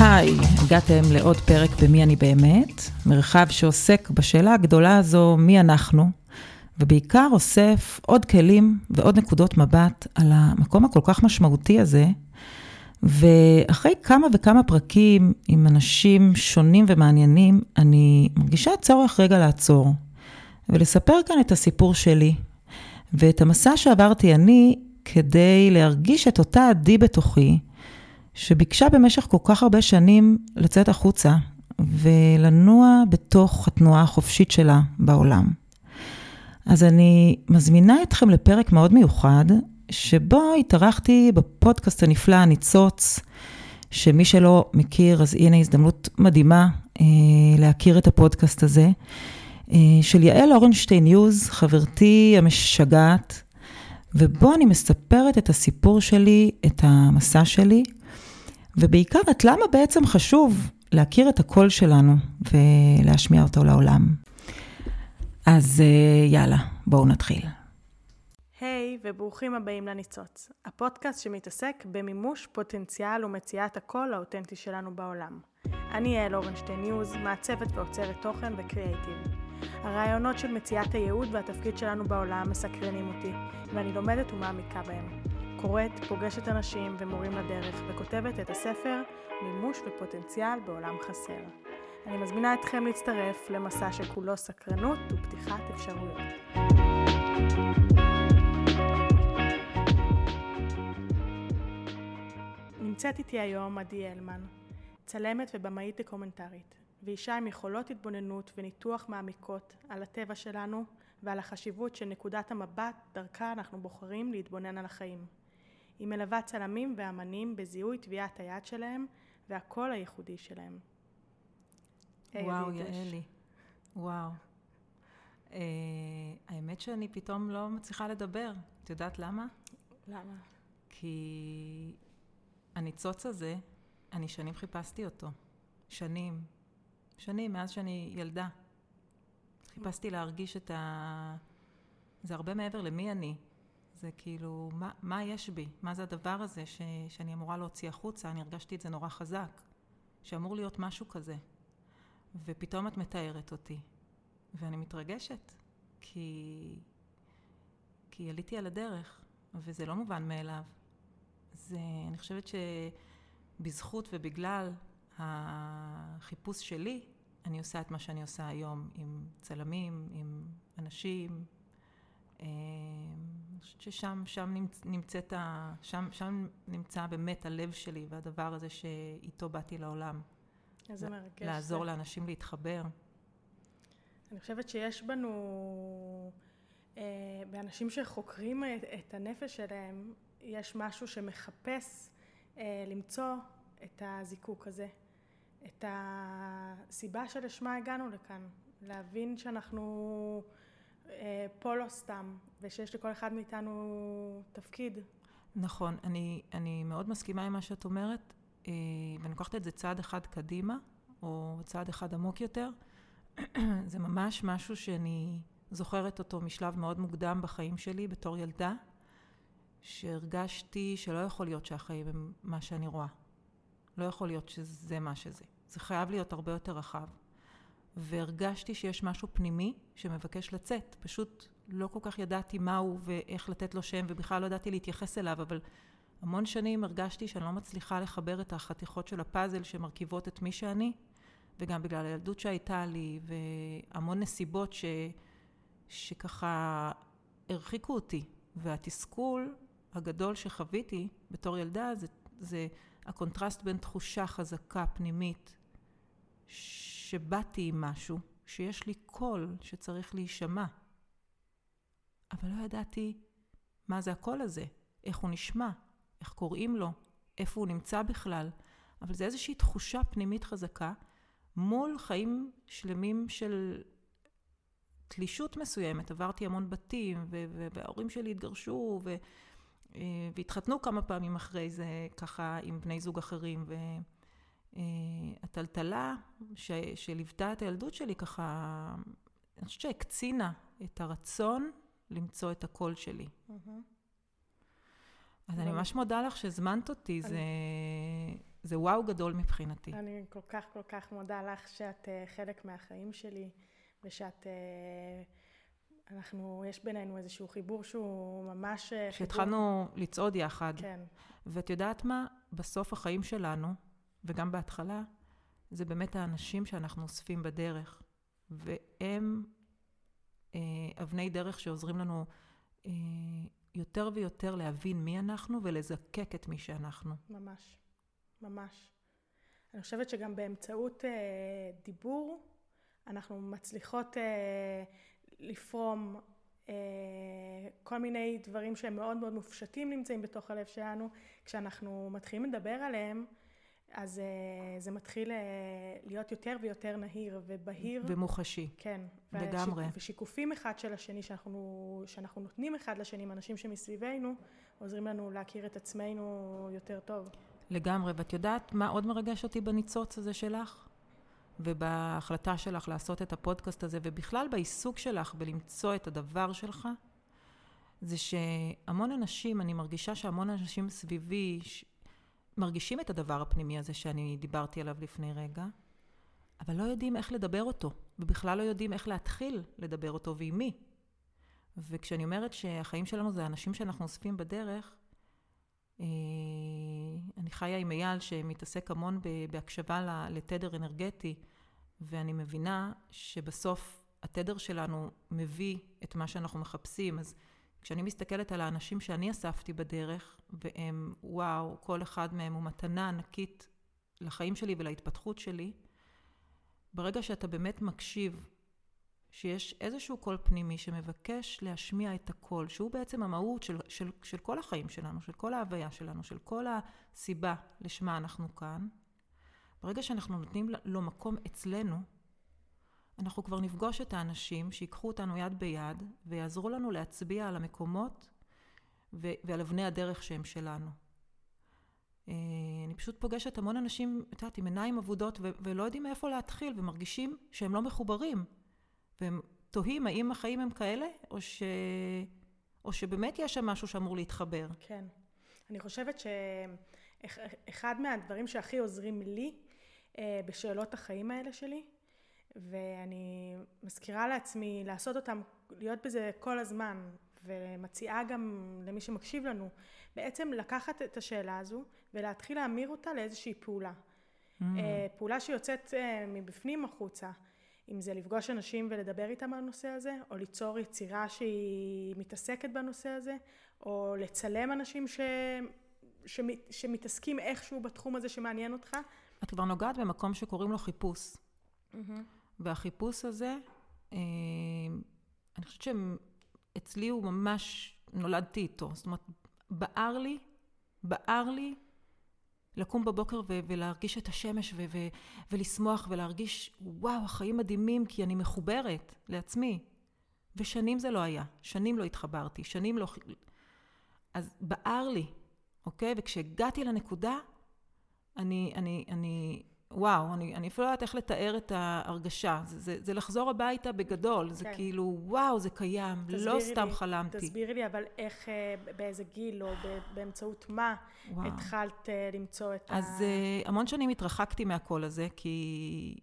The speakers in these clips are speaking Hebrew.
היי, הגעתם לעוד פרק במי אני באמת, מרחב שעוסק בשאלה הגדולה הזו, מי אנחנו, ובעיקר אוסף עוד כלים ועוד נקודות מבט על המקום הכל כך משמעותי הזה. ואחרי כמה וכמה פרקים עם אנשים שונים ומעניינים, אני מרגישה צורך רגע לעצור ולספר כאן את הסיפור שלי ואת המסע שעברתי אני כדי להרגיש את אותה עדי בתוכי, שביקשה במשך כל כך הרבה שנים לצאת החוצה ולנוע בתוך התנועה החופשית שלה בעולם. אז אני מזמינה אתכם לפרק מאוד מיוחד, שבו התארחתי בפודקאסט הנפלא הניצוץ, שמי שלא מכיר, אז הנה הזדמנות מדהימה אה, להכיר את הפודקאסט הזה, אה, של יעל אורנשטיין ניוז, חברתי המשגעת, ובו אני מספרת את הסיפור שלי, את המסע שלי, ובעיקר את למה בעצם חשוב להכיר את הקול שלנו ולהשמיע אותו לעולם. אז אה, יאללה, בואו נתחיל. היי, hey, וברוכים הבאים לניצוץ, הפודקאסט שמתעסק במימוש פוטנציאל ומציאת הקול האותנטי שלנו בעולם. אני יעל אורנשטיין ניוז, מעצבת ויוצרת תוכן וקריאייטיב. הרעיונות של מציאת הייעוד והתפקיד שלנו בעולם מסקרנים אותי, ואני לומדת ומעמיקה בהם. קוראת, פוגשת אנשים ומורים לדרך, וכותבת את הספר מימוש ופוטנציאל בעולם חסר. אני מזמינה אתכם להצטרף למסע שכולו סקרנות ופתיחת אפשרויות. נמצאת איתי היום עדי אלמן, צלמת ובמאית דוקומנטרית, ואישה עם יכולות התבוננות וניתוח מעמיקות על הטבע שלנו ועל החשיבות של נקודת המבט דרכה אנחנו בוחרים להתבונן על החיים. היא מלווה צלמים ואמנים בזיהוי טביעת היד שלהם והקול הייחודי שלהם. וואו, יעלי. וואו. Uh, האמת שאני פתאום לא מצליחה לדבר. את יודעת למה? למה? כי הניצוץ הזה, אני שנים חיפשתי אותו. שנים. שנים, מאז שאני ילדה. חיפשתי להרגיש את ה... זה הרבה מעבר למי אני. זה כאילו, מה, מה יש בי? מה זה הדבר הזה ש, שאני אמורה להוציא החוצה? אני הרגשתי את זה נורא חזק. שאמור להיות משהו כזה. ופתאום את מתארת אותי. ואני מתרגשת, כי... כי עליתי על הדרך, וזה לא מובן מאליו. זה, אני חושבת שבזכות ובגלל החיפוש שלי, אני עושה את מה שאני עושה היום עם צלמים, עם אנשים. אה, אני חושבת ששם שם נמצאת, שם, שם נמצא באמת הלב שלי והדבר הזה שאיתו באתי לעולם. איזה מרגש. לעזור זה. לאנשים להתחבר. אני חושבת שיש בנו, אה, באנשים שחוקרים את, את הנפש שלהם, יש משהו שמחפש אה, למצוא את הזיקוק הזה, את הסיבה שלשמה הגענו לכאן, להבין שאנחנו אה, פה לא סתם, ושיש לכל אחד מאיתנו תפקיד. נכון, אני, אני מאוד מסכימה עם מה שאת אומרת. אה, ואני לוקחת את זה צעד אחד קדימה, או צעד אחד עמוק יותר, זה ממש משהו שאני זוכרת אותו משלב מאוד מוקדם בחיים שלי בתור ילדה, שהרגשתי שלא יכול להיות שהחיים הם מה שאני רואה. לא יכול להיות שזה מה שזה. זה חייב להיות הרבה יותר רחב. והרגשתי שיש משהו פנימי שמבקש לצאת. פשוט לא כל כך ידעתי מהו ואיך לתת לו שם, ובכלל לא ידעתי להתייחס אליו, אבל המון שנים הרגשתי שאני לא מצליחה לחבר את החתיכות של הפאזל שמרכיבות את מי שאני, וגם בגלל הילדות שהייתה לי, והמון נסיבות ש, שככה הרחיקו אותי. והתסכול הגדול שחוויתי בתור ילדה זה, זה הקונטרסט בין תחושה חזקה פנימית שבאתי עם משהו, שיש לי קול שצריך להישמע. אבל לא ידעתי מה זה הקול הזה, איך הוא נשמע, איך קוראים לו, איפה הוא נמצא בכלל, אבל זה איזושהי תחושה פנימית חזקה מול חיים שלמים של תלישות מסוימת. עברתי המון בתים, וההורים שלי התגרשו, והתחתנו כמה פעמים אחרי זה, ככה עם בני זוג אחרים, והטלטלה ש- שליוותה את הילדות שלי ככה, אני חושבת שהקצינה את הרצון למצוא את הקול שלי. אז אני ממש מודה לך שהזמנת אותי, זה, זה וואו גדול מבחינתי. אני כל כך כל כך מודה לך שאת אה, חלק מהחיים שלי, ושאת... אנחנו, יש בינינו איזשהו חיבור שהוא ממש... אה, שהתחלנו חיבור... לצעוד יחד. כן. ואת יודעת מה? בסוף החיים שלנו, וגם בהתחלה, זה באמת האנשים שאנחנו אוספים בדרך. והם אה, אבני דרך שעוזרים לנו אה, יותר ויותר להבין מי אנחנו ולזקק את מי שאנחנו. ממש, ממש. אני חושבת שגם באמצעות אה, דיבור, אנחנו מצליחות אה, לפרום אה, כל מיני דברים שהם מאוד מאוד מופשטים נמצאים בתוך הלב שלנו. כשאנחנו מתחילים לדבר עליהם, אז uh, זה מתחיל uh, להיות יותר ויותר נהיר ובהיר. ומוחשי. כן. לגמרי. ושיק, ושיקופים אחד של השני שאנחנו, שאנחנו נותנים אחד לשני עם אנשים שמסביבנו, עוזרים לנו להכיר את עצמנו יותר טוב. לגמרי. ואת יודעת מה עוד מרגש אותי בניצוץ הזה שלך? ובהחלטה שלך לעשות את הפודקאסט הזה, ובכלל בעיסוק שלך בלמצוא את הדבר שלך, זה שהמון אנשים, אני מרגישה שהמון אנשים סביבי, מרגישים את הדבר הפנימי הזה שאני דיברתי עליו לפני רגע, אבל לא יודעים איך לדבר אותו, ובכלל לא יודעים איך להתחיל לדבר אותו ועם מי. וכשאני אומרת שהחיים שלנו זה אנשים שאנחנו אוספים בדרך, אני חיה עם אייל שמתעסק המון בהקשבה לתדר אנרגטי, ואני מבינה שבסוף התדר שלנו מביא את מה שאנחנו מחפשים. אז כשאני מסתכלת על האנשים שאני אספתי בדרך, והם, וואו, כל אחד מהם הוא מתנה ענקית לחיים שלי ולהתפתחות שלי, ברגע שאתה באמת מקשיב שיש איזשהו קול פנימי שמבקש להשמיע את הקול, שהוא בעצם המהות של, של, של כל החיים שלנו, של כל ההוויה שלנו, של כל הסיבה לשמה אנחנו כאן, ברגע שאנחנו נותנים לו מקום אצלנו, אנחנו כבר נפגוש את האנשים שיקחו אותנו יד ביד ויעזרו לנו להצביע על המקומות ו- ועל אבני הדרך שהם שלנו. אה, אני פשוט פוגשת המון אנשים, את יודעת, עם עיניים אבודות ו- ולא יודעים מאיפה להתחיל ומרגישים שהם לא מחוברים. והם תוהים האם החיים הם כאלה, או, ש... או שבאמת יש שם משהו שאמור להתחבר. כן. אני חושבת שאחד מהדברים שהכי עוזרים לי אה, בשאלות החיים האלה שלי, ואני מזכירה לעצמי לעשות אותם, להיות בזה כל הזמן, ומציעה גם למי שמקשיב לנו, בעצם לקחת את השאלה הזו ולהתחיל להמיר אותה לאיזושהי פעולה. Mm. אה, פעולה שיוצאת אה, מבפנים החוצה. אם זה לפגוש אנשים ולדבר איתם על הנושא הזה, או ליצור יצירה שהיא מתעסקת בנושא הזה, או לצלם אנשים ש... שמת... שמתעסקים איכשהו בתחום הזה שמעניין אותך. את כבר נוגעת במקום שקוראים לו חיפוש. Mm-hmm. והחיפוש הזה, אה, אני חושבת שאצלי הוא ממש, נולדתי איתו. זאת אומרת, בער לי, בער לי לקום בבוקר ו- ולהרגיש את השמש ו- ו- ולשמוח ולהרגיש, וואו, החיים מדהימים, כי אני מחוברת לעצמי. ושנים זה לא היה, שנים לא התחברתי, שנים לא... אז בער לי, אוקיי? וכשהגעתי לנקודה, אני, אני, אני וואו, אני, אני אפילו לא יודעת איך לתאר את ההרגשה. זה, זה, זה לחזור הביתה בגדול, כן. זה כאילו, וואו, זה קיים, לא סתם לי, חלמתי. תסבירי לי, אבל איך, אה, באיזה גיל, או באמצעות מה וואו. התחלת אה, למצוא את אז ה... אז אה, המון שנים התרחקתי מהקול הזה, כי...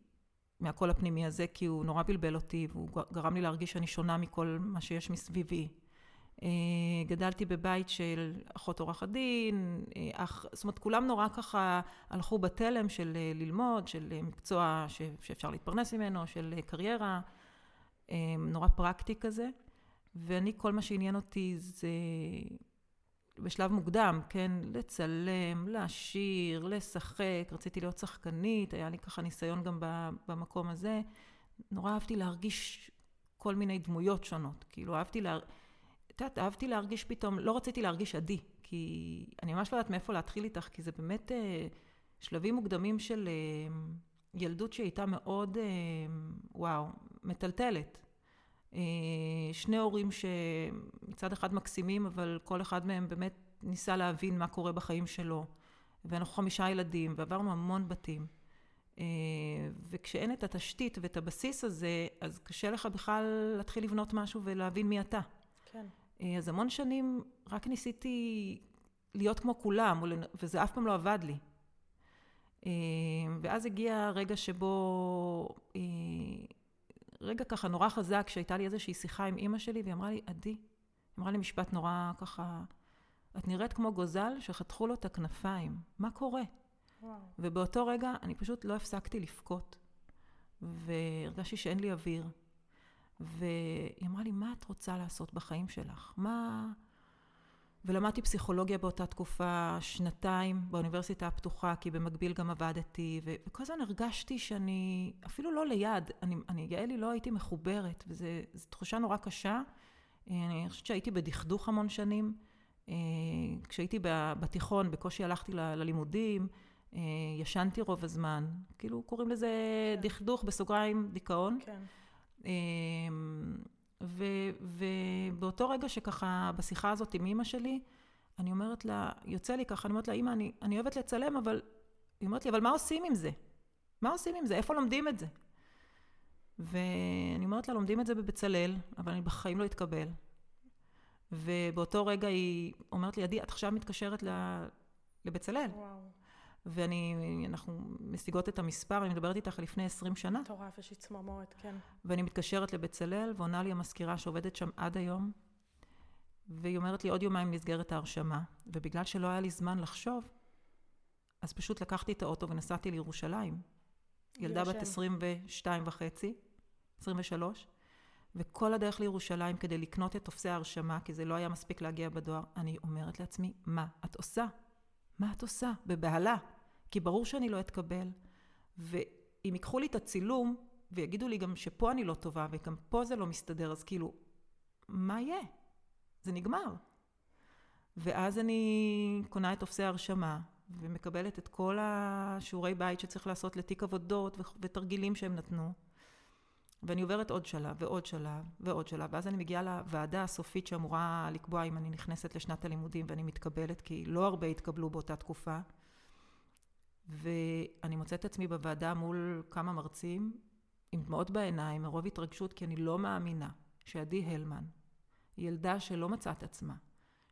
מהקול הפנימי הזה, כי הוא נורא בלבל אותי, והוא גרם לי להרגיש שאני שונה מכל מה שיש מסביבי. אה, גדלתי בבית של אחות עורכת דין, אה, אח, זאת אומרת, כולם נורא ככה הלכו בתלם של אה, ללמוד, של מקצוע ש, שאפשר להתפרנס ממנו, של קריירה, נורא פרקטי כזה. ואני, כל מה שעניין אותי זה בשלב מוקדם, כן, לצלם, לשיר, לשחק, רציתי להיות שחקנית, היה לי ככה ניסיון גם במקום הזה. נורא אהבתי להרגיש כל מיני דמויות שונות, כאילו אהבתי לה... את יודעת, אהבתי להרגיש פתאום, לא רציתי להרגיש עדי, כי אני ממש לא יודעת מאיפה להתחיל איתך, כי זה באמת אה, שלבים מוקדמים של אה, ילדות שהייתה מאוד, אה, וואו, מטלטלת. אה, שני הורים שמצד אחד מקסימים, אבל כל אחד מהם באמת ניסה להבין מה קורה בחיים שלו. ואנחנו חמישה ילדים, ועברנו המון בתים. אה, וכשאין את התשתית ואת הבסיס הזה, אז קשה לך בכלל להתחיל לבנות משהו ולהבין מי אתה. כן. אה, אז המון שנים רק ניסיתי להיות כמו כולם, וזה אף פעם לא עבד לי. אה, ואז הגיע הרגע שבו, רגע ככה נורא חזק, שהייתה לי איזושהי שיחה עם אימא שלי, והיא אמרה לי, עדי, היא אמרה לי משפט נורא ככה, את נראית כמו גוזל שחתכו לו את הכנפיים, מה קורה? וואו. ובאותו רגע אני פשוט לא הפסקתי לבכות, והרגשתי שאין לי אוויר. והיא אמרה לי, מה את רוצה לעשות בחיים שלך? מה... ולמדתי פסיכולוגיה באותה תקופה, שנתיים באוניברסיטה הפתוחה, כי במקביל גם עבדתי, ו- וכל הזמן הרגשתי שאני, אפילו לא ליד, אני, אני יעלי לא הייתי מחוברת, וזו תחושה נורא קשה. אני חושבת שהייתי בדכדוך המון שנים. אה, כשהייתי בתיכון, בקושי הלכתי ל- ללימודים, אה, ישנתי רוב הזמן. כאילו, קוראים לזה כן. דכדוך, בסוגריים, דיכאון. כן. אמ, ו, ובאותו רגע שככה, בשיחה הזאת עם אימא שלי, אני אומרת לה, יוצא לי ככה, אני אומרת לה, אימא, אני, אני אוהבת לצלם, אבל... היא אומרת לי, אבל מה עושים עם זה? מה עושים עם זה? איפה לומדים את זה? ואני אומרת לה, לומדים את זה בבצלאל, אבל אני בחיים לא אתקבל. ובאותו רגע היא אומרת לי, עדי, את עכשיו מתקשרת לבצלאל. וואו. ואנחנו משיגות את המספר, אני מדברת איתך לפני 20 שנה. מטורף, יש לי צמרמורת, כן. ואני מתקשרת לבצלאל, ועונה לי המזכירה שעובדת שם עד היום, והיא אומרת לי, עוד יומיים נסגרת ההרשמה. ובגלל שלא היה לי זמן לחשוב, אז פשוט לקחתי את האוטו ונסעתי לירושלים. ילדה בת 22 וחצי, 23, וכל הדרך לירושלים כדי לקנות את טופסי ההרשמה, כי זה לא היה מספיק להגיע בדואר, אני אומרת לעצמי, מה את עושה? מה את עושה? בבהלה. כי ברור שאני לא אתקבל. ואם ייקחו לי את הצילום, ויגידו לי גם שפה אני לא טובה, וגם פה זה לא מסתדר, אז כאילו, מה יהיה? זה נגמר. ואז אני קונה את טופסי ההרשמה, ומקבלת את כל השיעורי בית שצריך לעשות לתיק עבודות ותרגילים שהם נתנו. ואני עוברת עוד שלב ועוד שלב ועוד שלב, ואז אני מגיעה לוועדה הסופית שאמורה לקבוע אם אני נכנסת לשנת הלימודים ואני מתקבלת, כי לא הרבה התקבלו באותה תקופה. ואני מוצאת את עצמי בוועדה מול כמה מרצים, עם דמעות בעיניים, מרוב התרגשות, כי אני לא מאמינה שעדי הלמן, ילדה שלא מצאה את עצמה,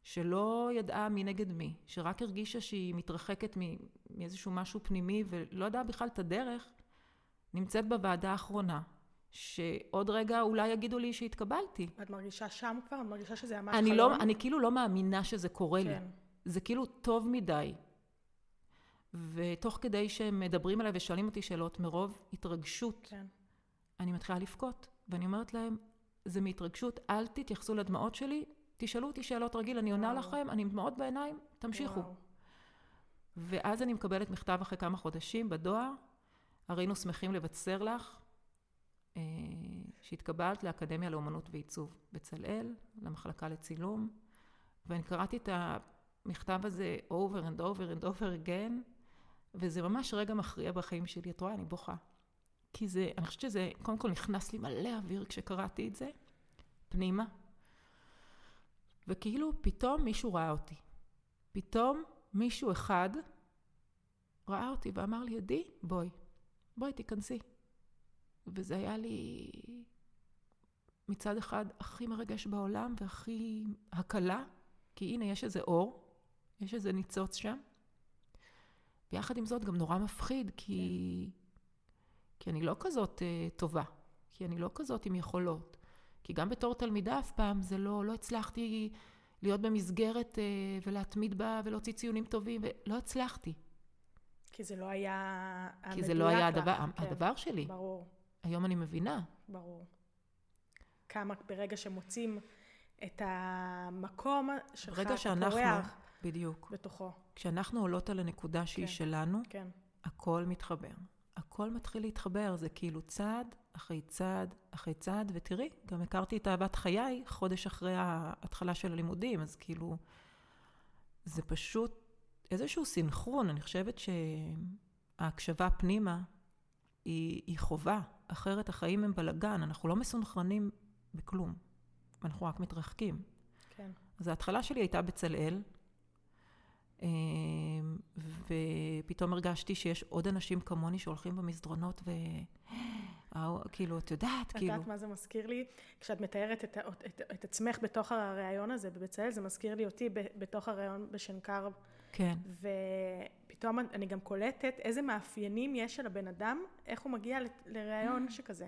שלא ידעה מי נגד מי, שרק הרגישה שהיא מתרחקת מאיזשהו משהו פנימי ולא ידעה בכלל את הדרך, נמצאת בוועדה האחרונה, שעוד רגע אולי יגידו לי שהתקבלתי. את מרגישה שם כבר? את מרגישה שזה ממש אני חלום? לא, אני כאילו לא מאמינה שזה קורה כן. לי. זה כאילו טוב מדי. ותוך כדי שהם מדברים עליי ושואלים אותי שאלות מרוב התרגשות, כן. אני מתחילה לבכות. ואני אומרת להם, זה מהתרגשות, אל תתייחסו לדמעות שלי, תשאלו אותי שאלות רגיל, אני עונה לכם, אני עם דמעות בעיניים, תמשיכו. וואו. ואז אני מקבלת מכתב אחרי כמה חודשים בדואר, הרינו שמחים לבשר לך אה, שהתקבלת לאקדמיה לאומנות ועיצוב בצלאל, למחלקה לצילום, ואני קראתי את המכתב הזה over and over and over again, וזה ממש רגע מכריע בחיים שלי. את רואה, אני בוכה. כי זה, אני חושבת שזה, קודם כל נכנס לי מלא אוויר כשקראתי את זה, פנימה. וכאילו פתאום מישהו ראה אותי. פתאום מישהו אחד ראה אותי ואמר לי, עדי, בואי, בואי תיכנסי. וזה היה לי מצד אחד הכי מרגש בעולם והכי הקלה, כי הנה יש איזה אור, יש איזה ניצוץ שם. ויחד עם זאת גם נורא מפחיד, כי, כי אני לא כזאת uh, טובה, כי אני לא כזאת עם יכולות. כי גם בתור תלמידה אף פעם זה לא, לא הצלחתי להיות במסגרת uh, ולהתמיד בה ולהוציא ציונים טובים, ולא הצלחתי. כי זה לא היה כי זה לא היה הדבר, כן. הדבר שלי. ברור. היום אני מבינה. ברור. כמה ברגע שמוצאים את המקום שלך, ברגע שאנחנו, פורח בדיוק. בתוכו. כשאנחנו עולות על הנקודה שהיא כן, שלנו, כן. הכל מתחבר. הכל מתחיל להתחבר, זה כאילו צעד אחרי צעד אחרי צעד, ותראי, גם הכרתי את אהבת חיי חודש אחרי ההתחלה של הלימודים, אז כאילו, זה פשוט איזשהו סינכרון, אני חושבת שההקשבה פנימה היא, היא חובה, אחרת החיים הם בלאגן, אנחנו לא מסונכרנים בכלום, אנחנו רק מתרחקים. כן. אז ההתחלה שלי הייתה בצלאל, ופתאום הרגשתי שיש עוד אנשים כמוני שהולכים במסדרונות ו... כאילו, את יודעת, את כאילו... יודעת מה זה מזכיר לי? כשאת מתארת את, את, את עצמך בתוך הריאיון הזה בבצלאל, זה מזכיר לי אותי בתוך הריאיון בשנקר. כן. ופתאום אני גם קולטת איזה מאפיינים יש של הבן אדם, איך הוא מגיע לריאיון שכזה.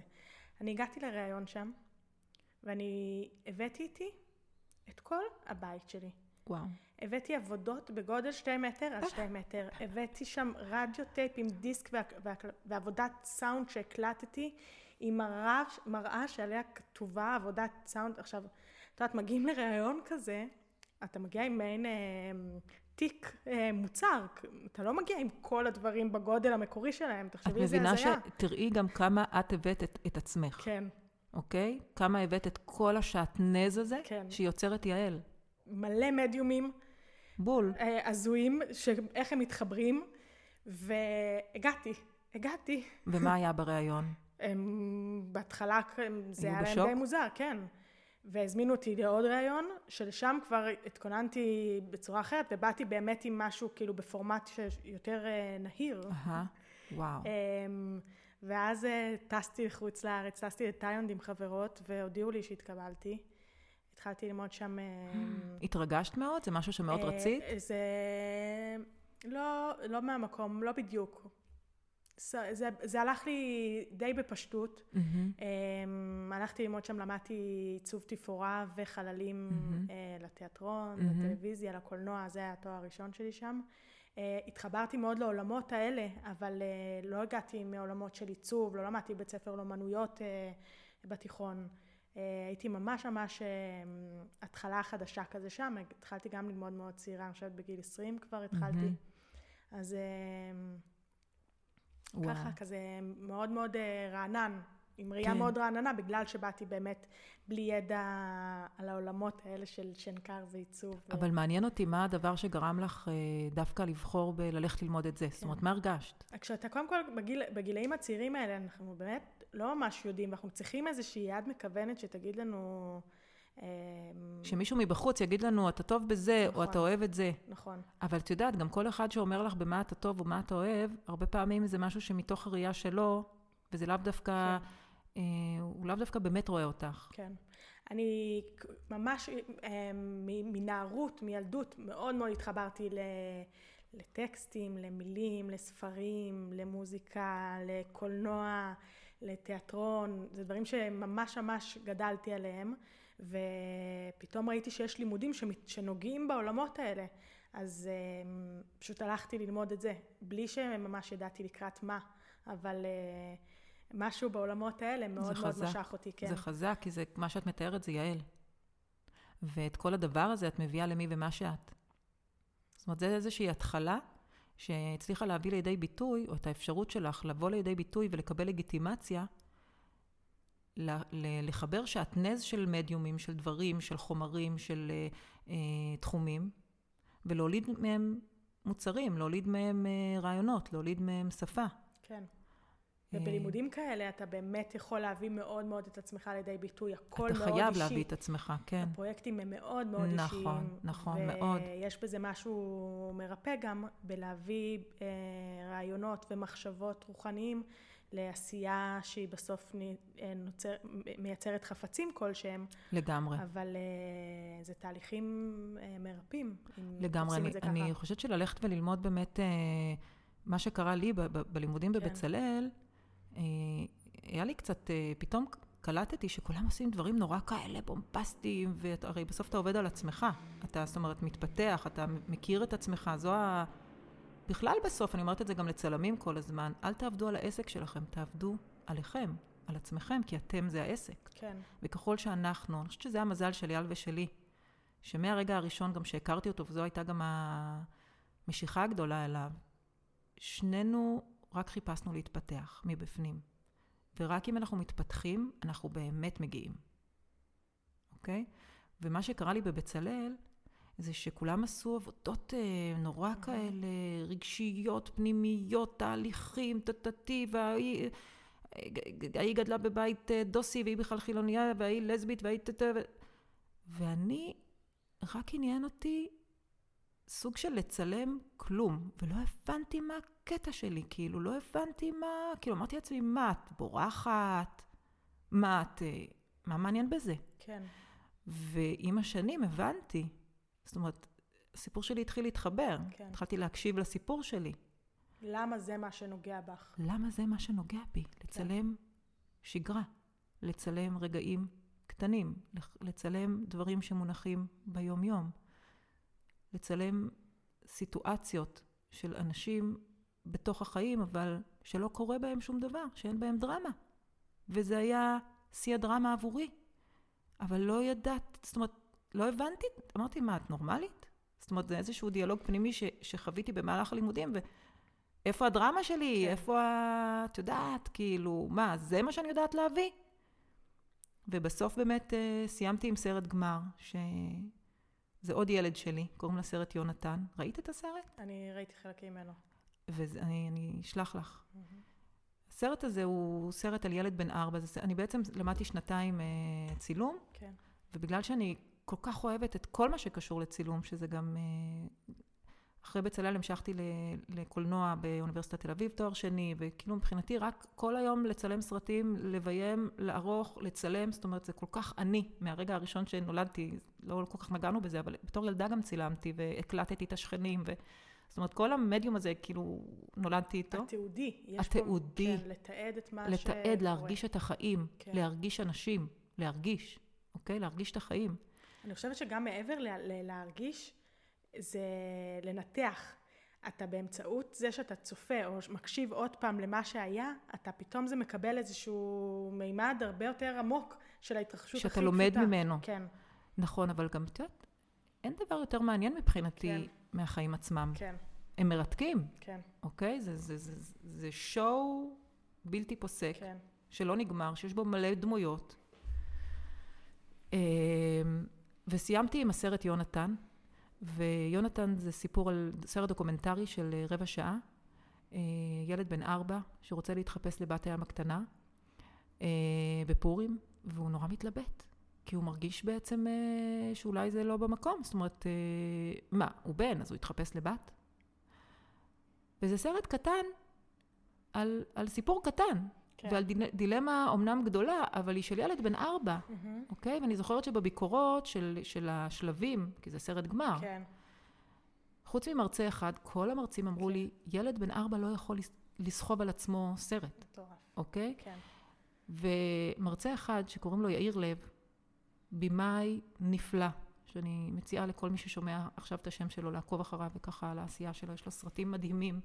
אני הגעתי לריאיון שם, ואני הבאתי איתי את כל הבית שלי. וואו. הבאתי עבודות בגודל שתי מטר על שתי מטר. הבאתי שם רדיו טייפ עם דיסק ועבודת סאונד שהקלטתי עם מראה, מראה שעליה כתובה עבודת סאונד. עכשיו, את יודעת, מגיעים לראיון כזה, אתה מגיע עם מעין אה, תיק אה, מוצר, אתה לא מגיע עם כל הדברים בגודל המקורי שלהם, תחשבי איזה הזיה. את מבינה שתראי גם כמה את הבאת את, את עצמך. כן. אוקיי? כמה הבאת את כל השעטנז הזה, כן. שיוצרת יעל. מלא מדיומים. בול. אה, הזויים, איך הם מתחברים, והגעתי, הגעתי. ומה היה בריאיון? בהתחלה זה היה להם די מוזר, כן. והזמינו אותי לעוד ראיון, שלשם כבר התכוננתי בצורה אחרת, ובאתי באמת עם משהו כאילו בפורמט יותר אה, נהיר. אהה, וואו. אמ, ואז אה, טסתי לחוץ לארץ, טסתי לתאילנד עם חברות, והודיעו לי שהתקבלתי. התחלתי ללמוד שם... אמ, התרגשת מאוד? זה משהו שמאוד אה, רצית? זה לא, לא מהמקום, לא בדיוק. זה, זה, זה הלך לי די בפשטות. Mm-hmm. Um, הלכתי ללמוד שם, למדתי עיצוב תפאורה וחללים mm-hmm. uh, לתיאטרון, mm-hmm. לטלוויזיה, לקולנוע, זה היה התואר הראשון שלי שם. Uh, התחברתי מאוד לעולמות האלה, אבל uh, לא הגעתי מעולמות של עיצוב, לא למדתי בית ספר לאומנויות uh, בתיכון. Uh, הייתי ממש ממש uh, התחלה חדשה כזה שם, התחלתי גם ללמוד מאוד צעירה, אני חושבת בגיל 20 כבר התחלתי. Mm-hmm. אז... Uh, וואו. ככה, כזה מאוד מאוד אה, רענן, עם ראייה כן. מאוד רעננה, בגלל שבאתי באמת בלי ידע על העולמות האלה של שנקר ועיצוב. אבל ו... מעניין אותי מה הדבר שגרם לך אה, דווקא לבחור בללכת ללמוד את זה. כן. זאת אומרת, מה הרגשת? כשאתה קודם כל, בגיל, בגילאים הצעירים האלה, אנחנו באמת לא ממש יודעים, ואנחנו צריכים איזושהי יד מכוונת שתגיד לנו... אמ, שמישהו מבחוץ יגיד לנו, אתה טוב בזה, נכון, או אתה אוהב את זה. נכון. אבל את יודעת, גם כל אחד שאומר לך במה אתה טוב ומה אתה אוהב, הרבה פעמים זה משהו שמתוך הראייה שלו, וזה לאו דווקא, כן. אה, הוא לאו דווקא באמת רואה אותך. כן. אני ממש אה, מנערות, מילדות, מאוד מאוד התחברתי ל... לטקסטים, למילים, לספרים, למוזיקה, לקולנוע, לתיאטרון, זה דברים שממש ממש גדלתי עליהם. ופתאום ראיתי שיש לימודים שנוגעים בעולמות האלה. אז אה, פשוט הלכתי ללמוד את זה, בלי שממש ידעתי לקראת מה, אבל אה, משהו בעולמות האלה מאוד מאוד משך אותי, כן. זה חזק, כי זה, מה שאת מתארת זה יעל. ואת כל הדבר הזה את מביאה למי ומה שאת. זאת אומרת, זה איזושהי התחלה שהצליחה להביא לידי ביטוי, או את האפשרות שלך לבוא לידי ביטוי ולקבל לגיטימציה לחבר שעטנז של מדיומים, של דברים, של חומרים, של אה, אה, תחומים, ולהוליד מהם מוצרים, להוליד מהם אה, רעיונות, להוליד מהם שפה. כן. אה, ובלימודים כאלה אתה באמת יכול להביא מאוד מאוד את עצמך לידי ביטוי, הכל מאוד אישי. אתה חייב להביא את עצמך, כן. הפרויקטים הם מאוד מאוד נכון, אישיים. נכון, נכון, מאוד. ויש בזה משהו מרפא גם בלהביא אה, רעיונות ומחשבות רוחניים לעשייה שהיא בסוף אה, נוצר, מייצרת חפצים כלשהם. לגמרי. אבל uh, זה תהליכים uh, מרפאים, לגמרי. אני, אני חושבת שללכת וללמוד באמת, uh, מה שקרה לי ב- ב- בלימודים כן. בבצלאל, היה לי קצת, uh, פתאום קלטתי שכולם עושים דברים נורא כאלה בומבסטיים, והרי בסוף אתה עובד על עצמך. אתה, זאת אומרת, מתפתח, אתה מכיר את עצמך, זו ה... בכלל בסוף, אני אומרת את זה גם לצלמים כל הזמן, אל תעבדו על העסק שלכם, תעבדו עליכם, על עצמכם, כי אתם זה העסק. כן. וככל שאנחנו, אני חושבת שזה המזל של אייל ושלי, שמהרגע הראשון גם שהכרתי אותו, וזו הייתה גם המשיכה הגדולה אליו, שנינו רק חיפשנו להתפתח מבפנים. ורק אם אנחנו מתפתחים, אנחנו באמת מגיעים, אוקיי? ומה שקרה לי בבצלאל, זה שכולם עשו עבודות אה, נורא mm-hmm. כאלה, רגשיות, פנימיות, תהליכים, טטטי, וההיא... ההיא גדלה בבית אה, דוסי, והיא בכלל חילוניה, וההיא לסבית, וההיא טטה, ו... ואני, רק עניין אותי סוג של לצלם כלום, ולא הבנתי מה הקטע שלי, כאילו, לא הבנתי מה, כאילו, אמרתי לעצמי, מה, את בורחת? מה, את, אה, מה מעניין בזה? כן. ועם השנים הבנתי, זאת אומרת, הסיפור שלי התחיל להתחבר. כן. התחלתי להקשיב לסיפור שלי. למה זה מה שנוגע בך? למה זה מה שנוגע בי? לצלם שגרה, לצלם רגעים קטנים, לצלם דברים שמונחים ביום-יום, לצלם סיטואציות של אנשים בתוך החיים, אבל שלא קורה בהם שום דבר, שאין בהם דרמה. וזה היה שיא הדרמה עבורי. אבל לא ידעת, זאת אומרת, לא הבנתי, אמרתי, מה, את נורמלית? זאת אומרת, זה איזשהו דיאלוג פנימי ש, שחוויתי במהלך הלימודים, ואיפה הדרמה שלי? כן. איפה ה... את יודעת, כאילו, מה, זה מה שאני יודעת להביא? ובסוף באמת אה, סיימתי עם סרט גמר, שזה עוד ילד שלי, קוראים לסרט יונתן. ראית את הסרט? אני ראיתי חלקים ממנו. ואני אני אשלח לך. הסרט הזה הוא סרט על ילד בן ארבע, זה, אני בעצם למדתי שנתיים אה, צילום, כן. ובגלל שאני כל כך אוהבת את כל מה שקשור לצילום, שזה גם... אה, אחרי בצלאל המשכתי לקולנוע באוניברסיטת תל אביב, תואר שני, וכאילו מבחינתי רק כל היום לצלם סרטים, לביים, לערוך, לצלם, זאת אומרת, זה כל כך אני, מהרגע הראשון שנולדתי, לא כל כך נגענו בזה, אבל בתור ילדה גם צילמתי, והקלטתי את השכנים, ו... זאת אומרת, כל המדיום הזה, כאילו, נולדתי איתו. התיעודי. יש התיעודי. פה, כן, לתעד את מה שקורה. לתעד, להרגיש את החיים, כן. להרגיש אנשים, להרגיש, אוקיי? להרגיש את החיים. אני חושבת שגם מעבר ל- ל- להרגיש, זה לנתח. אתה באמצעות זה שאתה צופה או מקשיב עוד פעם למה שהיה, אתה פתאום זה מקבל איזשהו מימד הרבה יותר עמוק של ההתרחשות הכי שאתה פשוטה. לומד ממנו. כן, נכון, אבל גם, את יודעת, אין דבר יותר מעניין מבחינתי כן. מהחיים עצמם. כן, הם מרתקים, כן, אוקיי? זה, זה, זה, זה, זה שואו בלתי פוסק, כן. שלא נגמר, שיש בו מלא דמויות. אמ, וסיימתי עם הסרט יונתן, ויונתן זה סיפור על סרט דוקומנטרי של אה, רבע שעה. אה, ילד בן ארבע שרוצה להתחפש לבת הים הקטנה אה, בפורים, והוא נורא מתלבט, כי הוא מרגיש בעצם שאולי זה לא במקום. זאת אומרת, מה, הוא בן, אז הוא יתחפש לבת? וזה סרט קטן על, על סיפור קטן, כן. ועל דיל, דילמה אומנם גדולה, אבל היא של ילד בן ארבע, מהמם. אוקיי? ואני זוכרת שבביקורות של, של השלבים, כי זה סרט גמר, כן, חוץ ממרצה אחד, כל המרצים אמרו לי, ילד בן ארבע לא יכול לס- לסחוב על עצמו סרט, מטורף. אוקיי? כן, ומרצה אחד שקוראים לו יאיר לב, במאי נפלא, שאני מציעה לכל מי ששומע עכשיו את השם שלו לעקוב אחריו וככה על העשייה שלו, יש לו סרטים מדהימים.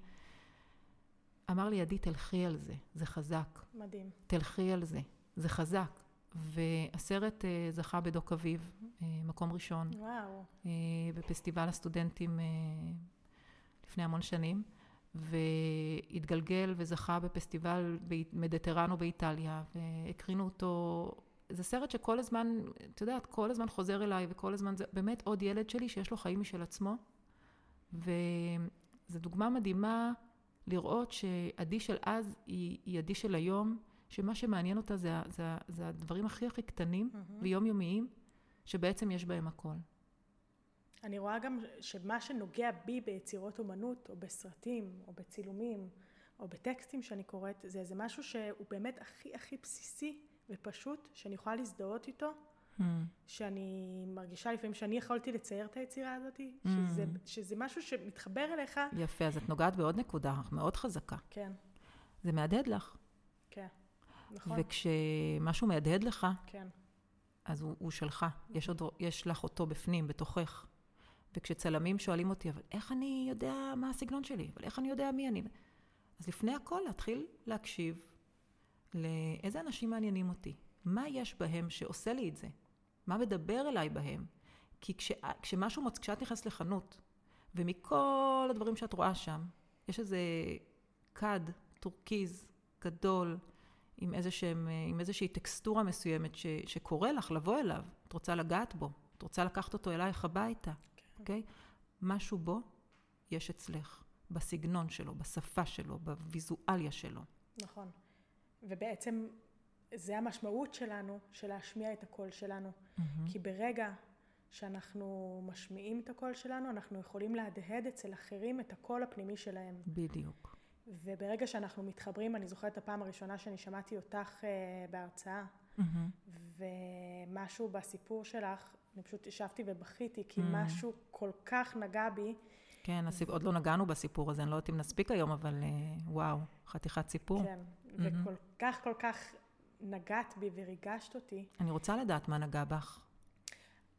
אמר לי, עדי, תלכי על זה, זה חזק. מדהים. תלכי על זה, זה חזק. והסרט אה, זכה בדוק אביב, אה, מקום ראשון, וואו, אה, בפסטיבל הסטודנטים אה, לפני המון שנים, והתגלגל וזכה בפסטיבל ב- מדיטרנו באיטליה, והקרינו אותו. זה סרט שכל הזמן, את יודעת, כל הזמן חוזר אליי, וכל הזמן זה באמת עוד ילד שלי שיש לו חיים משל עצמו. וזו דוגמה מדהימה לראות שעדי של אז היא, היא עדי של היום, שמה שמעניין אותה זה, זה, זה הדברים הכי הכי קטנים ויומיומיים, שבעצם יש בהם הכל. אני רואה גם שמה שנוגע בי ביצירות אומנות, או בסרטים, או בצילומים, או בטקסטים שאני קוראת, זה איזה משהו שהוא באמת הכי הכי בסיסי ופשוט, שאני יכולה להזדהות איתו, שאני מרגישה לפעמים שאני יכולתי לצייר את היצירה הזאת, שזה, שזה משהו שמתחבר אליך. יפה, אז את נוגעת בעוד נקודה מאוד חזקה. כן, זה מהדהד לך. כן, נכון, וכשמשהו מהדהד לך, כן, אז הוא, הוא שלך. יש, עוד, יש לך אותו בפנים, בתוכך. וכשצלמים שואלים אותי, אבל איך אני יודע מה הסגנון שלי? אבל איך אני יודע מי אני? אז לפני הכל, להתחיל להקשיב לאיזה אנשים מעניינים אותי. מה יש בהם שעושה לי את זה? מה מדבר אליי בהם? כי כש, כשמשהו, מוצ- כשאת נכנסת לחנות, ומכל הדברים שאת רואה שם, יש איזה כד טורקיז גדול, עם, איזשהם, עם איזושהי טקסטורה מסוימת ש, שקורא לך לבוא אליו, את רוצה לגעת בו, את רוצה לקחת אותו אלייך הביתה, אוקיי? Okay. משהו בו יש אצלך, בסגנון שלו, בשפה שלו, בוויזואליה שלו. נכון. ובעצם זה המשמעות שלנו, של להשמיע את הקול שלנו. Mm-hmm. כי ברגע שאנחנו משמיעים את הקול שלנו, אנחנו יכולים להדהד אצל אחרים את הקול הפנימי שלהם. בדיוק. וברגע שאנחנו מתחברים, אני זוכרת את הפעם הראשונה שאני שמעתי אותך אה, בהרצאה, Mm-hmm. ומשהו בסיפור שלך, אני פשוט ישבתי ובכיתי, כי Mm. משהו כל כך נגע בי. כן, הסיפ... עוד לא נגענו בסיפור הזה, אני לא יודעת אם נספיק היום, אבל אה, וואו, חתיכת סיפור. כן, וכל כך כל כך נגעת בי וריגשת אותי. אני רוצה לדעת מה נגע בך.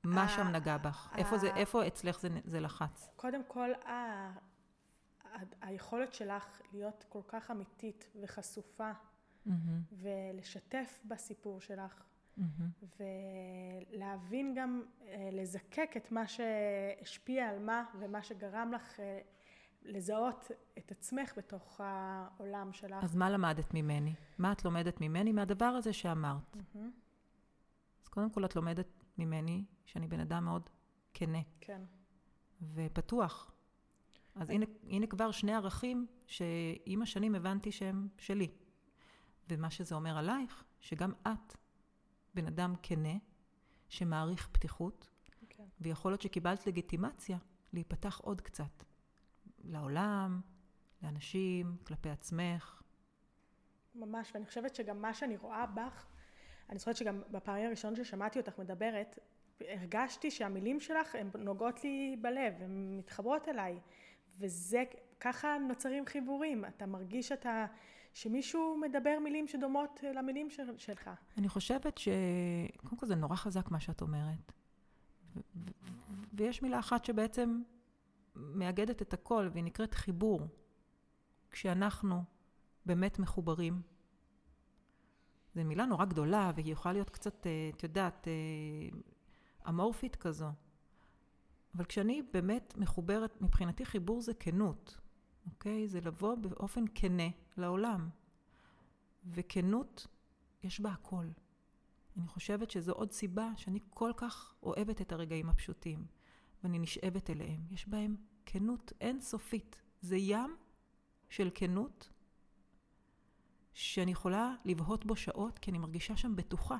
מה אה, שם נגע בך? איפה, זה, אה. איפה אצלך זה, זה לחץ? קודם כל, ה... היכולת שלך להיות כל כך אמיתית וחשופה, מהמם, ולשתף בסיפור שלך, מהמם. ולהבין גם, אה, לזקק את מה שהשפיע על מה, ומה שגרם לך לזהות את עצמך בתוך העולם שלך. אז מה למדת ממני? מה את לומדת ממני? מהדבר הזה שאמרת. מהמם. אז קודם כל את לומדת ממני שאני בן אדם מאוד כנה כן, ופתוח. אז הנה, הנה כבר שני ערכים שעם השנים הבנתי שהם שלי. ומה שזה אומר עלייך, שגם את בן אדם כנה, שמעריך פתיחות, כן. ויכול להיות שקיבלת לגיטימציה להיפתח עוד קצת. לעולם, לאנשים, כלפי עצמך. ממש, ואני חושבת שגם מה שאני רואה בך, אני זוכרת שגם בפעמים הראשונות ששמעתי אותך מדברת, הרגשתי שהמילים שלך הן נוגעות לי בלב, הן מתחברות אליי, וזה, ככה נוצרים חיבורים, אתה מרגיש שאתה, שמישהו מדבר מילים שדומות למילים של, שלך. אני חושבת ש... קודם כל זה נורא חזק מה שאת אומרת. ו- ו- ויש מילה אחת שבעצם מאגדת את הכל, והיא נקראת חיבור. כשאנחנו באמת מחוברים. זו מילה נורא גדולה, והיא יכולה להיות קצת, אה, את יודעת, אה, אמורפית כזו. אבל כשאני באמת מחוברת, מבחינתי חיבור זה כנות, אוקיי? זה לבוא באופן כנה לעולם. וכנות, יש בה הכל. אני חושבת שזו עוד סיבה שאני כל כך אוהבת את הרגעים הפשוטים, ואני נשאבת אליהם. יש בהם כנות אינסופית. זה ים של כנות, שאני יכולה לבהות בו שעות, כי אני מרגישה שם בטוחה,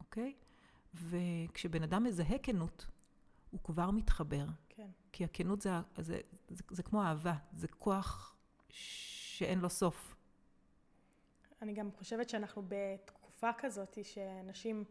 אוקיי? וכשבן אדם מזהה כנות, הוא כבר מתחבר. כן. כי הכנות זה, זה, זה, זה כמו אהבה, זה כוח שאין לו סוף. אני גם חושבת שאנחנו בתקופה כזאת שאנשים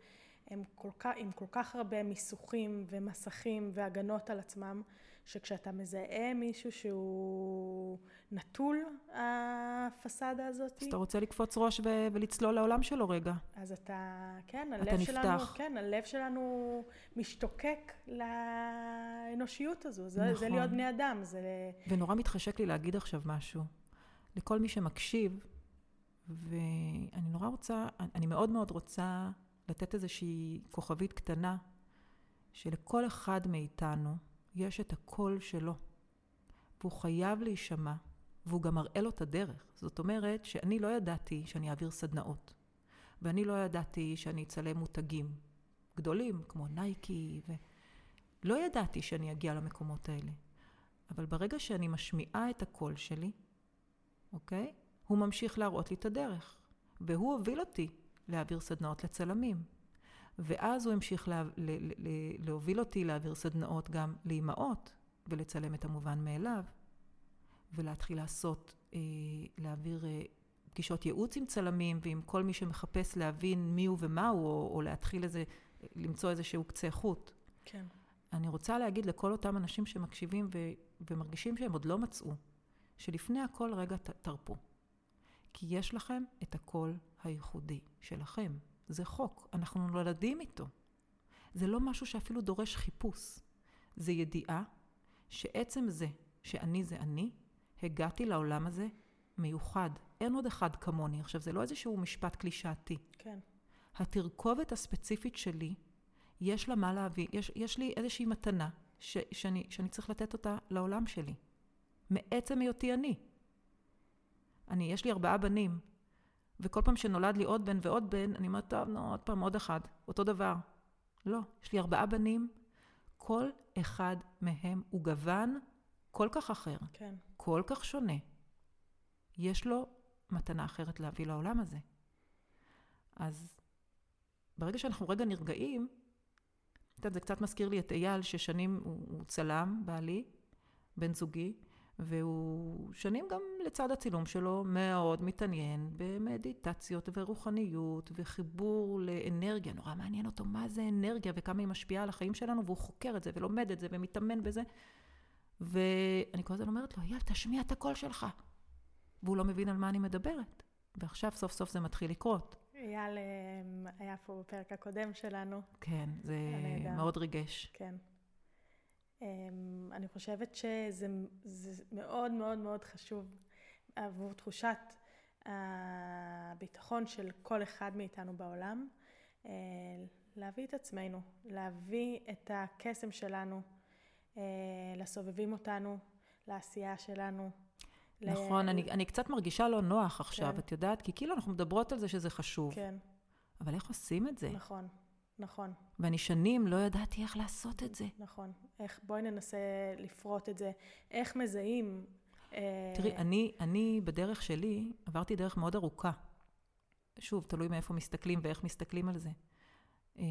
הם כל כך, עם כל כך הרבה מיסוכים ומסכים והגנות על עצמם, שכשאתה מזהה מישהו שהוא נטול הפסאדה הזאת, אז אתה רוצה לקפוץ ראש ו- ולצלול לעולם שלו רגע. אז אתה, כן, אתה הלב שלנו, נפתח. כן, הלב שלנו משתוקק לאנושיות הזו. זה, זה נכון. להיות בני אדם, זה... ונורא מתחשק לי להגיד עכשיו משהו. לכל מי שמקשיב, ואני נורא רוצה, אני מאוד מאוד רוצה לתת איזושהי כוכבית קטנה, שלכל אחד מאיתנו יש את הקול שלו, והוא חייב להישמע, והוא גם מראה לו את הדרך. זאת אומרת שאני לא ידעתי שאני אעביר סדנאות, ואני לא ידעתי שאני אצלם מותגים גדולים, כמו נייקי, ולא ידעתי שאני אגיע למקומות האלה. אבל ברגע שאני משמיעה את הקול שלי, אוקיי? הוא ממשיך להראות לי את הדרך. והוא הוביל אותי להעביר סדנאות לצלמים. ואז הוא המשיך לה, ל, ל, ל, להוביל אותי להעביר סדנאות גם לאימהות, ולצלם את המובן מאליו, ולהתחיל לעשות, אה, להעביר אה, פגישות ייעוץ עם צלמים, ועם כל מי שמחפש להבין מי הוא ומה הוא, או, או להתחיל איזה, למצוא איזשהו קצה חוט. כן. אני רוצה להגיד לכל אותם אנשים שמקשיבים ו- ומרגישים שהם עוד לא מצאו, שלפני הכל רגע ת- תרפו. כי יש לכם את הקול הייחודי שלכם. זה חוק, אנחנו נולדים איתו. זה לא משהו שאפילו דורש חיפוש. זה ידיעה שעצם זה שאני זה אני, הגעתי לעולם הזה מיוחד. אין עוד אחד כמוני. עכשיו, זה לא איזשהו משפט קלישאתי. כן. התרכובת הספציפית שלי, יש לה מה להביא, יש, יש לי איזושהי מתנה ש, שאני, שאני צריך לתת אותה לעולם שלי. מעצם היותי אני. אני, יש לי ארבעה בנים, וכל פעם שנולד לי עוד בן ועוד בן, אני אומרת, טוב, נו, עוד פעם עוד אחד, אותו דבר. לא, יש לי ארבעה בנים, כל אחד מהם הוא גוון כל כך אחר, כן. כל כך שונה. יש לו מתנה אחרת להביא לעולם הזה. אז ברגע שאנחנו רגע נרגעים, את יודעת, זה קצת מזכיר לי את אייל, ששנים הוא, הוא צלם, בעלי, בן זוגי, והוא שנים גם לצד הצילום שלו מאוד מתעניין במדיטציות ורוחניות וחיבור לאנרגיה. נורא מעניין אותו מה זה אנרגיה וכמה היא משפיעה על החיים שלנו, והוא חוקר את זה ולומד את זה ומתאמן בזה. ואני כל הזמן אומרת לו, אייל, תשמיע את הקול שלך. והוא לא מבין על מה אני מדברת. ועכשיו סוף סוף זה מתחיל לקרות. אייל אמ, היה פה בפרק הקודם שלנו. כן, זה מאוד ריגש. כן. אמ, אני חושבת שזה מאוד מאוד מאוד חשוב עבור תחושת הביטחון של כל אחד מאיתנו בעולם, אה, להביא את עצמנו, להביא את הקסם שלנו אה, לסובבים אותנו, לעשייה שלנו. נכון, ל... אני, אני קצת מרגישה לא נוח עכשיו, כן. את יודעת? כי כאילו אנחנו מדברות על זה שזה חשוב. כן. אבל איך עושים את זה? נכון. נכון. ואני שנים לא ידעתי איך לעשות את זה. נכון. איך, בואי ננסה לפרוט את זה. איך מזהים... אה, תראי, אה... אני, אני בדרך שלי עברתי דרך מאוד ארוכה. שוב, תלוי מאיפה מסתכלים ואיך מסתכלים על זה. אה,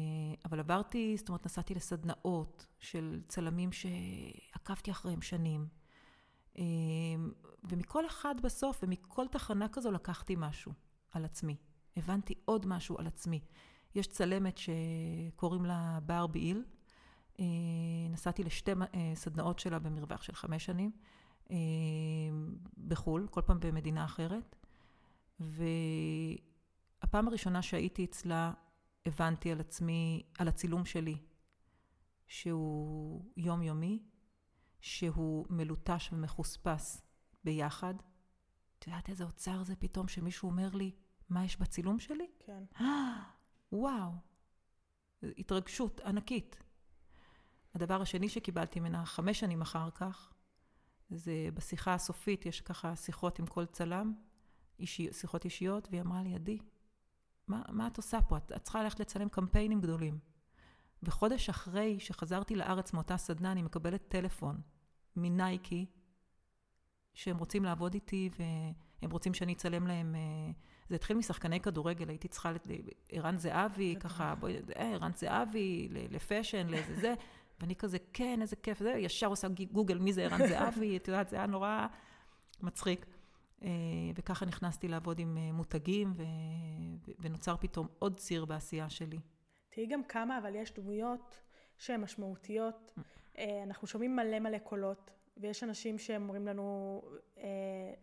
אבל עברתי, זאת אומרת, נסעתי לסדנאות של צלמים שעקבתי אחריהם שנים. אה, ומכל אחד בסוף, ומכל תחנה כזו לקחתי משהו על עצמי. הבנתי עוד משהו על עצמי. יש צלמת שקוראים לה בר ביעיל. אה, נסעתי לשתי אה, סדנאות שלה במרווח של חמש שנים אה, בחו"ל, כל פעם במדינה אחרת. והפעם הראשונה שהייתי אצלה, הבנתי על עצמי, על הצילום שלי, שהוא יומיומי, שהוא מלוטש ומחוספס ביחד. את יודעת איזה אוצר זה פתאום שמישהו אומר לי, מה יש בצילום שלי? כן. וואו, התרגשות ענקית. הדבר השני שקיבלתי ממנה חמש שנים אחר כך, זה בשיחה הסופית, יש ככה שיחות עם כל צלם, אישי, שיחות אישיות, והיא אמרה לי, עדי, מה, מה את עושה פה? את, את צריכה ללכת לצלם קמפיינים גדולים. וחודש אחרי שחזרתי לארץ מאותה סדנה, אני מקבלת טלפון מנייקי, שהם רוצים לעבוד איתי והם רוצים שאני אצלם להם אה, זה התחיל משחקני כדורגל, הייתי צריכה, ערן זהבי, ככה, בואי, אה, ערן זהבי, ל fashion, לאיזה זה, ואני כזה, כן, איזה כיף, זה, ישר עושה גוגל, מי זה ערן זהבי, את יודעת, זה היה נורא מצחיק. אה, וככה נכנסתי לעבוד עם אה, מותגים, ונוצר פתאום עוד ציר בעשייה שלי. תראי גם כמה, אבל יש דמויות שהן משמעותיות. אנחנו שומעים מלא מלא קולות, ויש אנשים שאומרים לנו,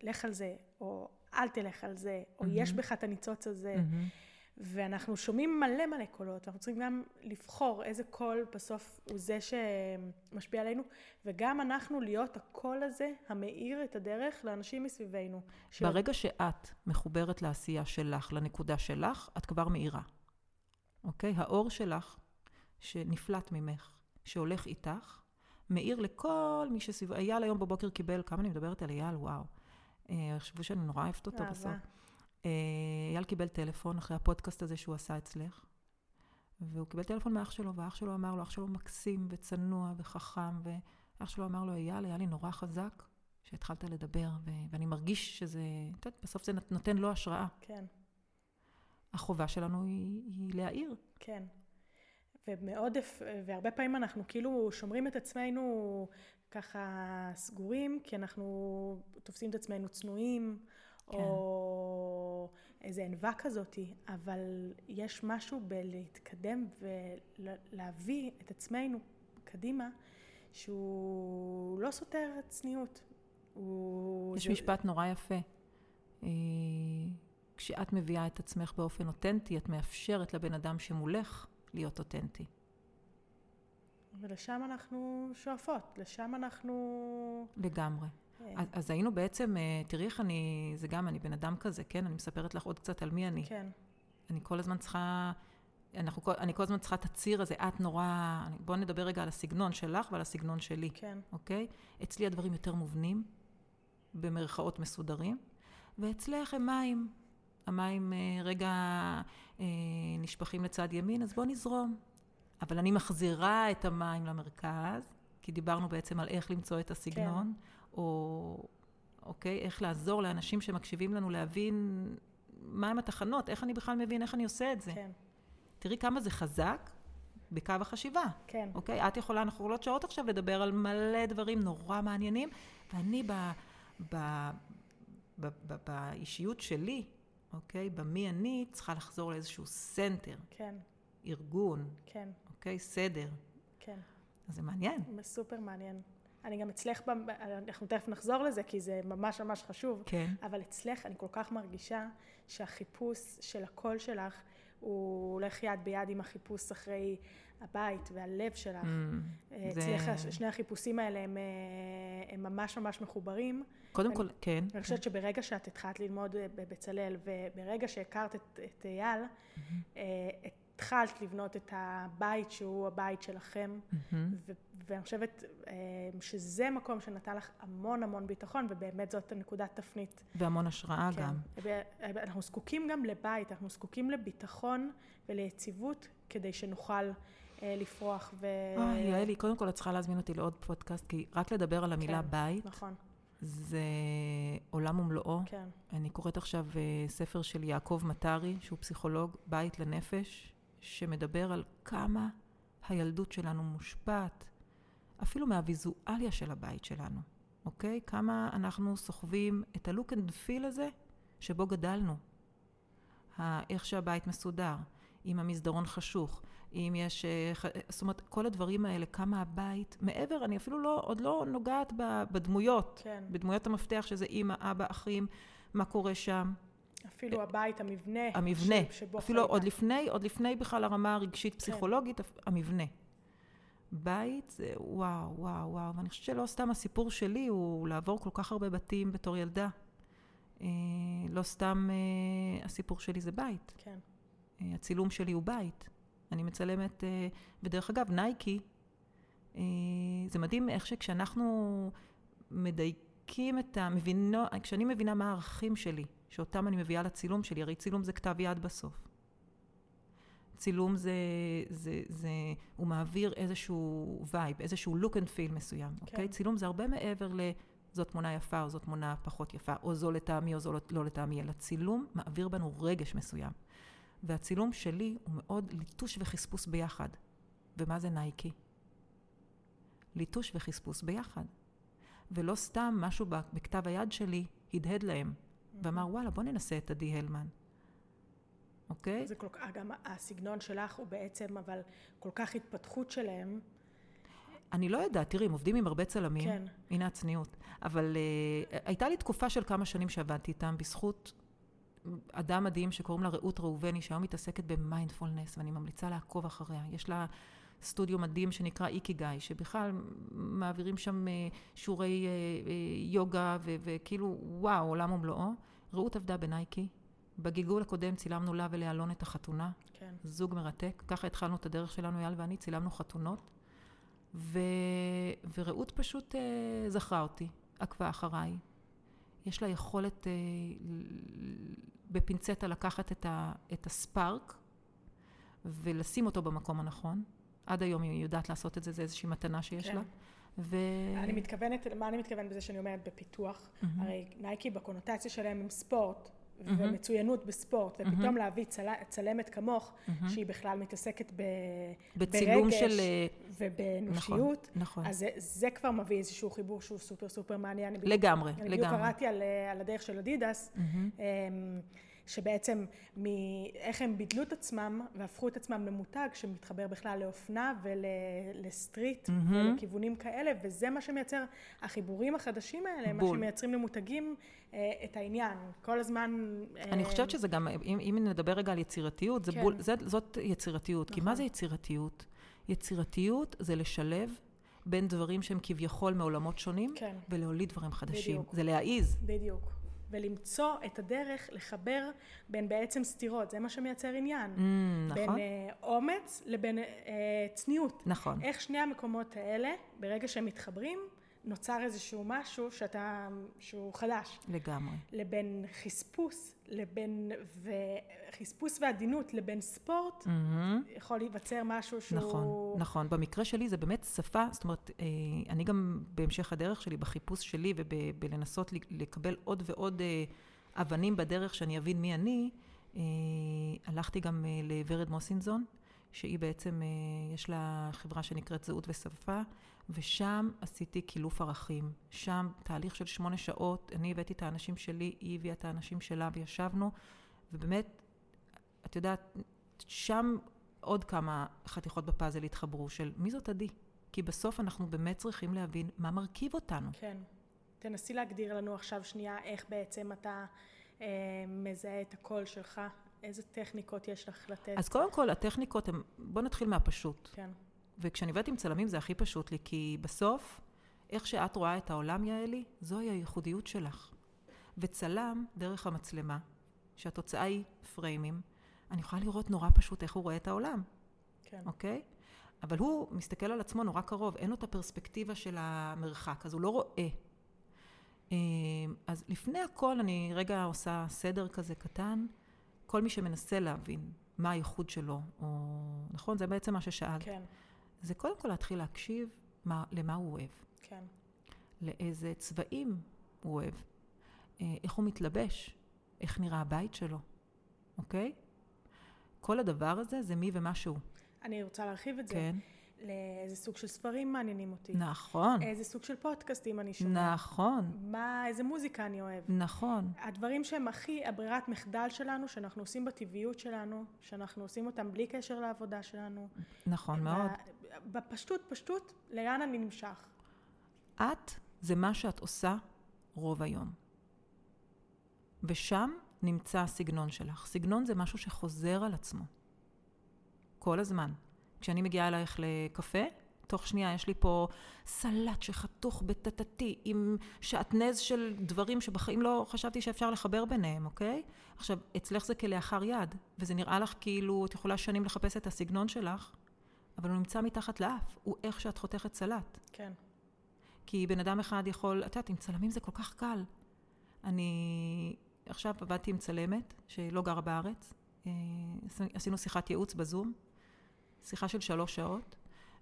לך על זה, או אל תלך על זה, או mm-hmm. יש בך את הניצוץ הזה. Mm-hmm. ואנחנו שומעים מלא מלא קולות, אנחנו צריכים גם לבחור איזה קול בסוף הוא זה שמשפיע עלינו, וגם אנחנו להיות הקול הזה המאיר את הדרך לאנשים מסביבנו. ש... ברגע שאת מחוברת לעשייה שלך, לנקודה שלך, את כבר מאירה. אוקיי? האור שלך, שנפלט ממך, שהולך איתך, מאיר לכל מי שסביב... אייל היום בבוקר קיבל, כמה אני מדברת על אייל, וואו. אה, חשבו שאני נורא אוהבת אותו בסוף. אה, אייל קיבל טלפון אחרי הפודקאסט הזה שהוא עשה אצלך, והוא קיבל טלפון מאח שלו, ואח שלו אמר לו, אח שלו מקסים וצנוע וחכם, ואח שלו אמר לו, אייל, היה לי נורא חזק שהתחלת לדבר, ו- ואני מרגיש שזה, את יודעת, בסוף זה נותן לו השראה. כן. החובה שלנו היא, היא להעיר. כן. ומאוד, והרבה פעמים אנחנו כאילו שומרים את עצמנו ככה סגורים, כי אנחנו תופסים את עצמנו צנועים, כן. או איזה ענווה כזאתי, אבל יש משהו בלהתקדם ולהביא את עצמנו קדימה, שהוא לא סותר צניעות. הוא... יש זה... משפט נורא יפה. אה, כשאת מביאה את עצמך באופן אותנטי, את מאפשרת לבן אדם שמולך להיות אותנטי. ולשם אנחנו שואפות, לשם אנחנו... לגמרי. אה. אז, אז היינו בעצם, אה, תראי איך אני, זה גם, אני בן אדם כזה, כן? אני מספרת לך עוד קצת על מי אני. כן. אני כל הזמן צריכה, אנחנו, אני כל הזמן צריכה את הציר הזה, את נורא, בואו נדבר רגע על הסגנון שלך ועל הסגנון שלי. כן. אוקיי? אצלי הדברים יותר מובנים, במרכאות מסודרים, ואצלך הם מים. המים אה, רגע נשפכים לצד ימין, אז בואו נזרום. אבל אני מחזירה את המים למרכז, כי דיברנו בעצם על איך למצוא את הסגנון, כן. או אוקיי, איך לעזור לאנשים שמקשיבים לנו להבין מהם התחנות, איך אני בכלל מבין איך אני עושה את זה. כן. תראי כמה זה חזק בקו החשיבה. כן. אוקיי? את יכולה, אנחנו יכולות שעות עכשיו לדבר על מלא דברים נורא מעניינים, ואני ב, ב, ב, ב, באישיות שלי, אוקיי? במי אני, צריכה לחזור לאיזשהו סנטר, כן, ארגון, כן, אוקיי? סדר. כן. אז זה מעניין. סופר מעניין. אני גם אצלך, אנחנו תכף נחזור לזה, כי זה ממש ממש חשוב. כן. אבל אצלך אני כל כך מרגישה שהחיפוש של הקול שלך, הוא הולך יד ביד עם החיפוש אחרי הבית והלב שלך. אה, זה- אצלך הש- שני החיפושים האלה הם, אה, הם ממש ממש מחוברים. קודם אני- כל, כן. אני חושבת שברגע שאת התחלת ללמוד אה, בבצלאל, וברגע שהכרת את, את אייל, אה, התחלת לבנות את הבית שהוא הבית שלכם, ו- ואני חושבת אה, שזה מקום שנתן לך המון המון ביטחון, ובאמת זאת הנקודת תפנית. והמון השראה כן. גם. אנחנו זקוקים גם לבית, אנחנו זקוקים לביטחון וליציבות כדי שנוכל אה, לפרוח ו... אוי, יעלי, קודם כל את צריכה להזמין אותי לעוד פודקאסט, כי רק לדבר על המילה כן, בית, נכון, זה עולם ומלואו. כן, אני קוראת עכשיו אה, ספר של יעקב מטרי, שהוא פסיכולוג, בית לנפש, שמדבר על כמה הילדות שלנו מושפעת, אפילו מהוויזואליה של הבית שלנו, אוקיי? כמה אנחנו סוחבים את ה-look and feel הזה שבו גדלנו. איך שהבית מסודר, אם המסדרון חשוך, אם יש... אה, ח- זאת אומרת, כל הדברים האלה, כמה הבית, מעבר, אני אפילו לא, עוד לא נוגעת בדמויות, כן. בדמויות המפתח, שזה אימא, אבא, אחים, מה קורה שם, אפילו הבית, המבנה. המבנה, שבו אפילו חיית. עוד לפני, עוד לפני בכלל הרמה הרגשית פסיכולוגית, המבנה. בית זה וואו, וואו, וואו, ואני חושבת שלא סתם הסיפור שלי הוא לעבור כל כך הרבה בתים בתור ילדה. אה, לא סתם אה, הסיפור שלי זה בית. כן, אה, הצילום שלי הוא בית. אני מצלמת, אה, ודרך אגב, נייקי, אה, זה מדהים איך שכשאנחנו מדייקים את ה... מבינו, כשאני מבינה מה הערכים שלי, שאותם אני מביאה לצילום שלי, הרי צילום זה כתב יד בסוף. צילום זה, זה, זה, הוא מעביר איזשהו vibe, איזשהו look and feel מסוים, כן. אוקיי? צילום זה הרבה מעבר ל... זאת תמונה יפה או זאת תמונה פחות יפה, או זו לטעמי או זו לא- לא לטעמי, אלא צילום מעביר בנו רגש מסוים. והצילום שלי הוא מאוד ליטוש וחספוס ביחד. ומה זה נייקי? ליטוש וחספוס ביחד. ולא סתם משהו בכתב היד שלי הדהד להם, ואמר, וואלה, בוא ננסה את עדי הלמן. אוקיי? זה כל כך, גם הסגנון שלך הוא בעצם, אבל כל כך התפתחות שלהם. אני לא יודעת, תראי, הם עובדים עם הרבה צלמים. כן. הנה הצניעות. אבל uh, הייתה לי תקופה של כמה שנים שעבדתי איתם בזכות אדם מדהים שקוראים לה רעות ראובני, שהיום מתעסקת במיינדפולנס, ואני ממליצה לעקוב אחריה. יש לה סטודיו מדהים שנקרא איקי גיא, שבכלל מעבירים שם uh, שיעורי uh, uh, יוגה, ו- וכאילו, וואו, עולם ומלואו. רעות עבדה בנייקי. בגלגול הקודם צילמנו לה ולאלון את החתונה. כן. זוג מרתק. ככה התחלנו את הדרך שלנו, אייל ואני, צילמנו חתונות. ו... ורעות פשוט אה, זכרה אותי, עקבה אחריי. יש לה יכולת אה, בפינצטה לקחת את, ה... את הספארק ולשים אותו במקום הנכון. עד היום היא יודעת לעשות את זה, זה איזושהי מתנה שיש כן. לה. ו... אני מתכוונת, מה אני מתכוונת בזה שאני אומרת בפיתוח? הרי נייקי בקונוטציה שלהם עם ספורט. ומצוינות בספורט, ופתאום להביא צל... צלמת כמוך, שהיא בכלל מתעסקת ב... בצילום ברגש של, ובאנושיות, נכון, נכון. אז זה, זה כבר מביא איזשהו חיבור שהוא סופר סופר מעניין. אני בדיוק- לגמרי, אני בדיוק לגמרי. קראתי על, אה, על הדרך של אדידס, אמ, שבעצם מאיך הם בידלו את עצמם והפכו את עצמם למותג שמתחבר בכלל לאופנה ולסטריט ולכיוונים כאלה, וזה מה שמייצר, החיבורים החדשים האלה, מה בול. שמייצרים למותגים אה, את העניין. כל הזמן... אני אה, חושבת שזה גם, אם, אם נדבר רגע על יצירתיות, זה כן. בול, זה, זאת יצירתיות. כי נכון. מה זה יצירתיות? יצירתיות זה לשלב בין דברים שהם כביכול מעולמות שונים, כן. ולהוליד דברים חדשים. בדיוק. זה להעיז. בדיוק. ולמצוא את הדרך לחבר בין בעצם סתירות, זה מה שמייצר עניין. Mm, בין נכון. אה, אומץ לבין אה, צניעות. נכון. איך שני המקומות האלה, ברגע שהם מתחברים, נוצר איזשהו משהו שאתה, שהוא חדש. לגמרי. לבין חספוס, לבין, וחספוס ועדינות לבין ספורט, יכול להיווצר משהו שהוא... נכון, נכון. במקרה שלי זה באמת שפה, זאת אומרת, אה, אני גם בהמשך הדרך שלי, בחיפוש שלי ובלנסות לקבל עוד ועוד אה, אבנים בדרך שאני אבין מי אני, אה, הלכתי גם לוורד מוסינזון, שהיא בעצם, יש לה חברה שנקראת זהות ושפה, ושם עשיתי קילוף ערכים. שם תהליך של שמונה שעות, אני הבאתי את האנשים שלי, היא הביאה את האנשים שלה וישבנו, ובאמת, את יודעת, שם עוד כמה חתיכות בפאזל התחברו של מי זאת עדי? כי בסוף אנחנו באמת צריכים להבין מה מרכיב אותנו. כן. תנסי להגדיר לנו עכשיו שנייה איך בעצם אתה אה, מזהה את הקול שלך, איזה טכניקות יש לך לתת. אז קודם כל, הטכניקות הן, בוא נתחיל מהפשוט. כן. וכשאני עובדת עם צלמים זה הכי פשוט לי, כי בסוף, איך שאת רואה את העולם, יעלי, זוהי הייחודיות שלך. וצלם, דרך המצלמה, שהתוצאה היא פריימים, אני יכולה לראות נורא פשוט איך הוא רואה את העולם, כן. אוקיי? אבל הוא מסתכל על עצמו נורא קרוב, אין לו את הפרספקטיבה של המרחק, אז הוא לא רואה. אה, אז לפני הכל אני רגע עושה סדר כזה קטן, כל מי שמנסה להבין מה הייחוד שלו, או נכון? זה בעצם מה ששאלת. כן, זה קודם כל להתחיל להקשיב מה, למה הוא אוהב, כן, לאיזה צבעים הוא אוהב, אה, איך הוא מתלבש, איך נראה הבית שלו, אוקיי? כל הדבר הזה זה מי ומה שהוא. אני רוצה להרחיב את זה. כן, לאיזה סוג של ספרים מעניינים אותי. נכון, איזה סוג של פודקאסטים אני שומע. נכון, מה, איזה מוזיקה אני אוהב. נכון. הדברים שהם הכי הברירת מחדל שלנו, שאנחנו עושים בטבעיות שלנו, שאנחנו עושים אותם בלי קשר לעבודה שלנו. נכון מאוד. בפשטות, פשטות, לאן אני נמשך. את זה מה שאת עושה רוב היום. ושם נמצא הסגנון שלך. סגנון זה משהו שחוזר על עצמו. כל הזמן. כשאני מגיעה אלייך לקפה, תוך שנייה יש לי פה סלט שחתוך בטטטי עם שעטנז של דברים שבחיים לא חשבתי שאפשר לחבר ביניהם, אוקיי? עכשיו, אצלך זה כלאחר יד, וזה נראה לך כאילו את יכולה שנים לחפש את הסגנון שלך, אבל הוא נמצא מתחת לאף, הוא איך שאת חותכת סלט. כן, כי בן אדם אחד יכול, את יודעת, עם צלמים זה כל כך קל. אני עכשיו עבדתי עם צלמת שלא גרה בארץ, אה, עשינו שיחת ייעוץ בזום, שיחה של שלוש שעות,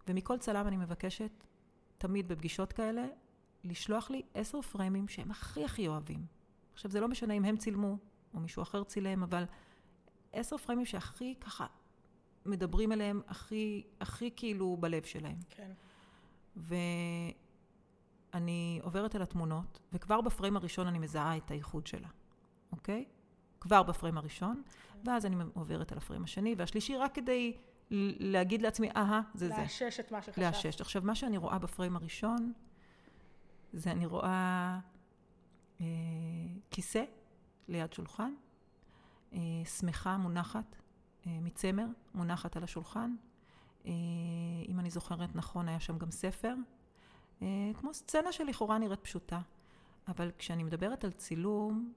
ומכל צלם אני מבקשת, תמיד בפגישות כאלה, לשלוח לי עשר פריימים שהם הכי הכי אוהבים. עכשיו, זה לא משנה אם הם צילמו או מישהו אחר צילם, אבל עשר פריימים שהכי ככה מדברים אליהם, הכי, הכי כאילו בלב שלהם. כן, ואני עוברת על התמונות, וכבר בפריים הראשון אני מזהה את הייחוד שלה, אוקיי? כבר בפריים הראשון, ואז אני עוברת על הפריים השני והשלישי, רק כדי להגיד לעצמי, אהה, זה זה. לאשש את מה שחשבת. לאשש. עכשיו, מה שאני רואה בפריים הראשון, זה אני רואה אה, כיסא ליד שולחן, אה, שמחה מונחת אה, מצמר, מונחת על השולחן. אה, אם אני זוכרת נכון, היה שם גם ספר. אה, כמו סצנה שלכאורה נראית פשוטה. אבל כשאני מדברת על צילום,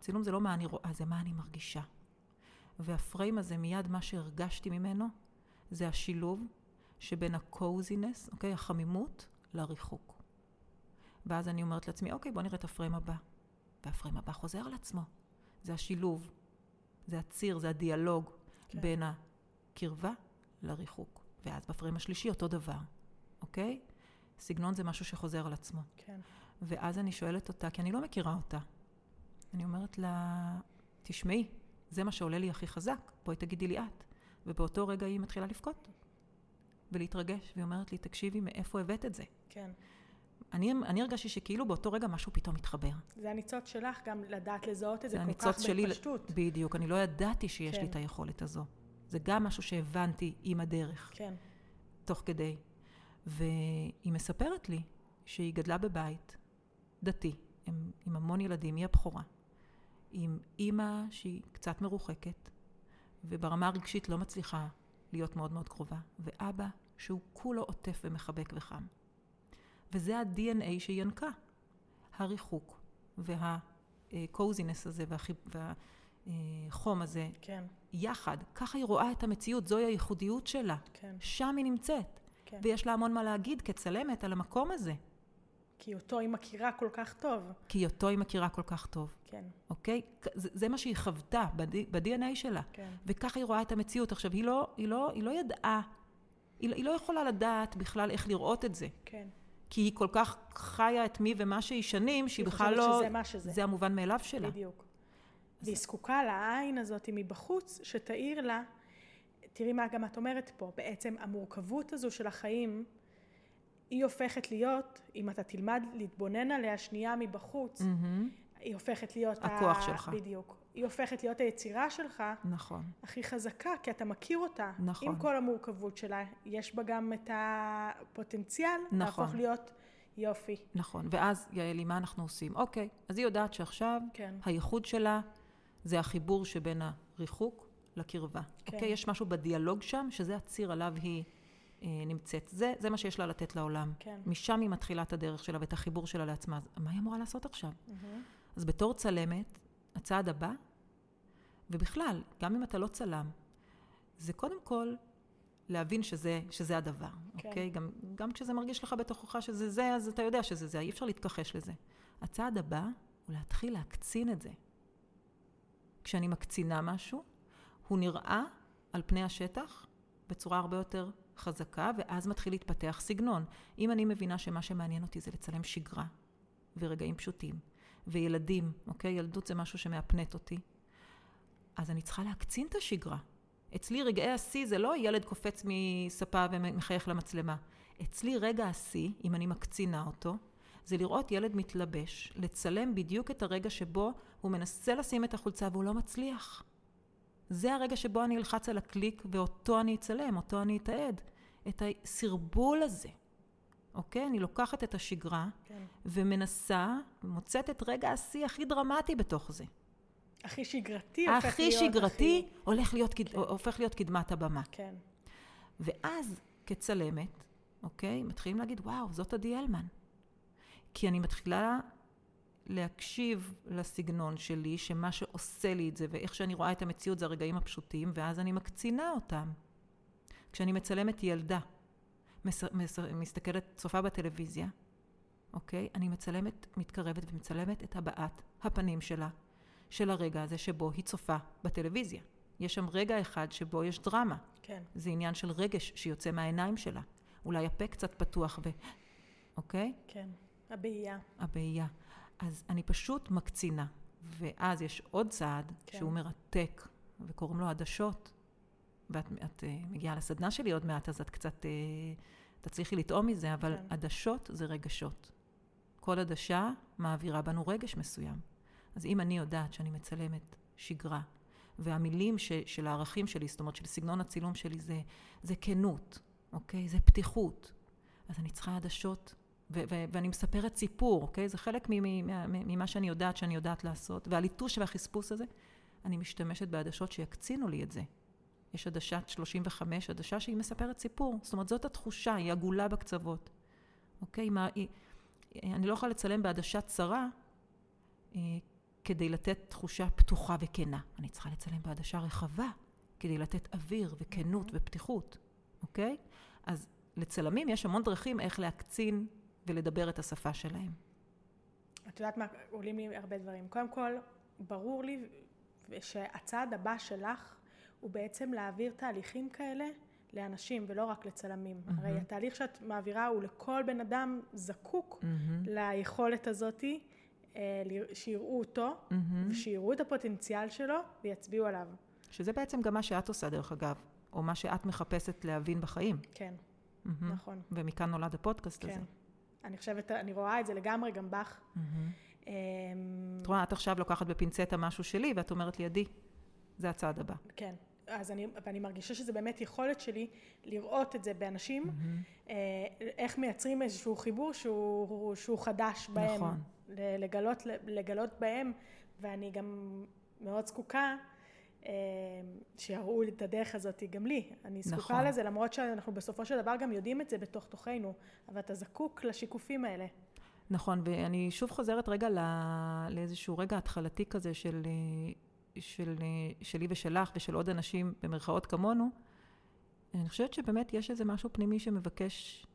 צילום זה לא מה אני רואה, זה מה אני מרגישה. והפריים הזה, מיד מה שהרגשתי ממנו, זה השילוב שבין הקוזינס, אוקיי, החמימות, לריחוק. ואז אני אומרת לעצמי, אוקיי, בוא נראה את הפריים הבא. והפריים הבא חוזר על עצמו. זה השילוב, זה הציר, זה הדיאלוג כן. בין הקרבה לריחוק. ואז בפריים השלישי אותו דבר, אוקיי? סגנון זה משהו שחוזר על עצמו. כן, ואז אני שואלת אותה, כי אני לא מכירה אותה. אני אומרת לה, תשמעי, זה מה שעולה לי הכי חזק, בואי תגידי לי את. ובאותו רגע היא מתחילה לבכות ולהתרגש, והיא אומרת לי, תקשיבי, מאיפה הבאת את זה? כן. אני, אני הרגשתי שכאילו באותו רגע משהו פתאום מתחבר. זה הניצוץ שלך גם לדעת לזהות את זה זה כל כך שלי, בפשטות. בדיוק, אני לא ידעתי שיש כן. לי את היכולת הזו. זה גם משהו שהבנתי עם הדרך, כן, תוך כדי. והיא מספרת לי שהיא גדלה בבית דתי, עם, עם המון ילדים, היא הבכורה, עם אימא שהיא קצת מרוחקת, וברמה הרגשית לא מצליחה להיות מאוד מאוד קרובה, ואבא שהוא כולו עוטף ומחבק וחם. וזה ה-DNA שהיא ינקה, הריחוק וה-coziness הזה והחום הזה כן, יחד. ככה היא רואה את המציאות, זוהי הייחודיות שלה. כן, שם היא נמצאת. כן. ויש לה המון מה להגיד כצלמת על המקום הזה, כי אותו היא מכירה כל כך טוב. כי אותו היא מכירה כל כך טוב, כן, אוקיי? זה, זה מה שהיא חוותה ב-DNA שלה. כן, וככה היא רואה את המציאות. עכשיו, היא לא, היא לא, היא לא ידעה, היא, היא לא יכולה לדעת בכלל איך לראות את זה. כן. כי היא כל כך חיה את מי ומה שהיא שנים, שהיא היא בכלל חושבת לא... שזה מה שזה. זה המובן מאליו שלה. בדיוק. והיא זקוקה לעין הזאת מבחוץ, שתאיר לה, תראי מה גם את אומרת פה, בעצם המורכבות הזו של החיים, היא הופכת להיות, אם אתה תלמד להתבונן עליה שנייה מבחוץ, Mm-hmm. היא הופכת להיות... הכוח ה... שלך. בדיוק. היא הופכת להיות היצירה שלך נכון. הכי חזקה, כי אתה מכיר אותה. נכון. עם כל המורכבות שלה, יש בה גם את הפוטנציאל נכון. להפוך להיות יופי. נכון. ואז, יעלי, מה אנחנו עושים? אוקיי, אז היא יודעת שעכשיו כן. הייחוד שלה זה החיבור שבין הריחוק לקרבה. כן. אוקיי? יש משהו בדיאלוג שם, שזה הציר עליו היא נמצאת. זה, זה מה שיש לה לתת לעולם. כן. משם היא מתחילה את הדרך שלה ואת החיבור שלה לעצמה. אז מה היא אמורה לעשות עכשיו? מהמם. אז בתור צלמת, הצעד הבא, ובכלל, גם אם אתה לא צלם, זה קודם כל להבין שזה, שזה הדבר, כן. אוקיי? גם, גם כשזה מרגיש לך בתוכך שזה זה, אז אתה יודע שזה זה, אי אפשר להתכחש לזה. הצעד הבא הוא להתחיל להקצין את זה. כשאני מקצינה משהו, הוא נראה על פני השטח בצורה הרבה יותר חזקה, ואז מתחיל להתפתח סגנון. אם אני מבינה שמה שמעניין אותי זה לצלם שגרה ורגעים פשוטים, וילדים, אוקיי? ילדות זה משהו שמאפנט אותי, אז אני צריכה להקצין את השגרה. אצלי רגעי השיא זה לא ילד קופץ מספה ומחייך למצלמה. אצלי רגע השיא, אם אני מקצינה אותו, זה לראות ילד מתלבש, לצלם בדיוק את הרגע שבו הוא מנסה לשים את החולצה והוא לא מצליח. זה הרגע שבו אני אלחץ על הקליק ואותו אני אצלם, אותו אני אתעד. את הסרבול הזה, אוקיי? אני לוקחת את השגרה כן. ומנסה, מוצאת את רגע השיא הכי דרמטי בתוך זה. הכי שגרתי הופך הכי להיות שגרתי הכי... הולך להיות, קד... הופך להיות קדמת הבמה. כן. ואז כצלמת, אוקיי, מתחילים להגיד, וואו, זאת עדי הלמן. כי אני מתחילה להקשיב לסגנון שלי, שמה שעושה לי את זה, ואיך שאני רואה את המציאות זה הרגעים הפשוטים, ואז אני מקצינה אותם. כשאני מצלמת ילדה, מס, מס, מסתכלת, צופה בטלוויזיה, אוקיי? אני מצלמת, מתקרבת ומצלמת את הבעת הפנים שלה, של הרגע הזה שבו היא צופה בטלוויזיה. יש שם רגע אחד שבו יש דרמה. כן. זה עניין של רגש שיוצא מהעיניים שלה. אולי הפה קצת פתוח ו... אוקיי? כן. הבעייה. הבעייה. אז אני פשוט מקצינה. ואז יש עוד צעד כן. שהוא מרתק, וקוראים לו עדשות. ואת את, uh, מגיעה לסדנה שלי עוד מעט, אז את קצת uh, תצליחי לטעום מזה, אבל. כן. עדשות זה רגשות. כל עדשה מעבירה בנו רגש מסוים. אז אם אני יודעת שאני מצלמת שגרה, והמילים ש, של הערכים שלי, זאת אומרת של סגנון הצילום שלי, זה, זה כנות, אוקיי? זה פתיחות. אז אני צריכה עדשות, ו- ו- ואני מספרת סיפור, אוקיי? זה חלק ממה שאני יודעת שאני יודעת לעשות. והליטוש והחספוס הזה, אני משתמשת בעדשות שיקצינו לי את זה. יש עדשת 35, עדשה שהיא מספרת סיפור. זאת אומרת, זאת התחושה, היא עגולה בקצוות. אוקיי? מה, היא, אני לא יכולה לצלם בעדשה צרה אה, כדי לתת תחושה פתוחה וכנה. אני צריכה לצלם בעדשה רחבה כדי לתת אוויר וכנות ופתיחות, אוקיי? אז לצלמים יש המון דרכים איך להקצין ולדבר את השפה שלהם. את יודעת מה, עולים לי הרבה דברים. קודם כל, ברור לי שהצעד הבא שלך הוא בעצם להעביר תהליכים כאלה לאנשים ולא רק לצלמים. מהמם. הרי התהליך שאת מעבירה הוא לכל בן אדם זקוק מהמם, ליכולת הזאתי, אה, שיראו אותו, מהמם. ושיראו את הפוטנציאל שלו ויצביעו עליו. שזה בעצם גם מה שאת עושה, דרך אגב, או מה שאת מחפשת להבין בחיים. כן, מהמם. נכון. ומכאן נולד הפודקאסט כן. הזה. אני חושבת, אני רואה את זה לגמרי גם בך. מהמם. אמ, את רואה, את עכשיו לוקחת בפינצטה משהו שלי, ואת אומרת לי, עדי, זה הצעד הבא. כן. אז אני, ואני מרגישה שזה באמת יכולת שלי לראות את זה באנשים, מהמם. אה, איך מייצרים איזשהו חיבור שהוא, שהוא חדש בהם. נכון. לגלות, לגלות בהם, ואני גם מאוד זקוקה שיראו את הדרך הזאת גם לי. אני זקוקה נכון. לזה, למרות שאנחנו בסופו של דבר גם יודעים את זה בתוך תוכנו, אבל אתה זקוק לשיקופים האלה. נכון, ואני שוב חוזרת רגע ל- לאיזשהו רגע התחלתי כזה של, אה, של, אה, שלי ושלך ושל עוד אנשים במרכאות כמונו. אני חושבת שבאמת יש איזה משהו פנימי שמבקש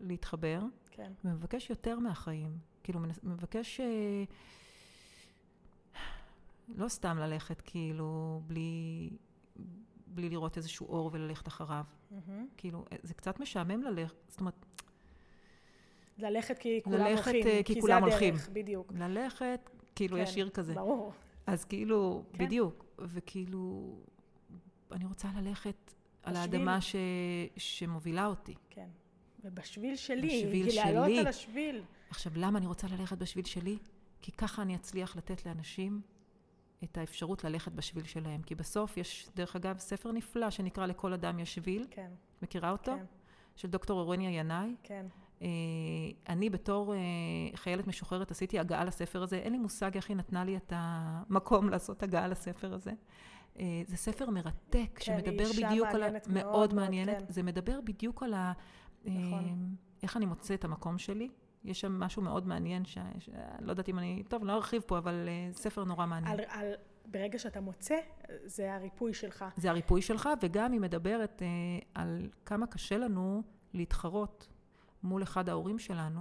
להתחבר, כן, ומבקש יותר מהחיים. כאילו, מבקש אה, לא סתם ללכת כאילו בלי, בלי לראות איזשהו אור וללכת אחריו. מהמם. כאילו, זה קצת משעמם ללכת, זאת אומרת, ללכת כי כולם ללכת, הולכים, אה, כי כי כולם זה הדרך, הולכים. בדיוק. ללכת, כאילו כן, יש שיר כזה. ברור. אז כאילו, כן. בדיוק. וכאילו, אני רוצה ללכת על בשביל. האדמה ש... שמובילה אותי. כן. ובשביל שלי, בשביל כי לעלות שלי. על השביל. עכשיו, למה אני רוצה ללכת בשביל שלי? כי ככה אני אצליח לתת לאנשים את האפשרות ללכת בשביל שלהם. כי בסוף יש, דרך אגב, ספר נפלא שנקרא לכל אדם יש שביל. כן, מכירה אותו? כן, של דוקטור אורניה ינאי. כן. אה, אני בתור אה, חיילת משוחררת עשיתי הגעה לספר הזה. אין לי מושג איך היא נתנה לי את המקום לעשות הגעה לספר הזה. אה, זה ספר מרתק, כן, שמדבר היא אישה בדיוק על... ה- מעניינת מאוד, מאוד מעניינת. כן. זה מדבר בדיוק על ה... נכון. איך אני מוצא את המקום שלי. יש שם משהו מאוד מעניין, ש... ש... לא יודעת אם אני... טוב, לא ארחיב פה, אבל אה, ספר נורא מעניין. על, על, ברגע שאתה מוצא, זה הריפוי שלך. זה הריפוי שלך, וגם היא מדברת אה, על כמה קשה לנו להתחרות מול אחד ההורים שלנו,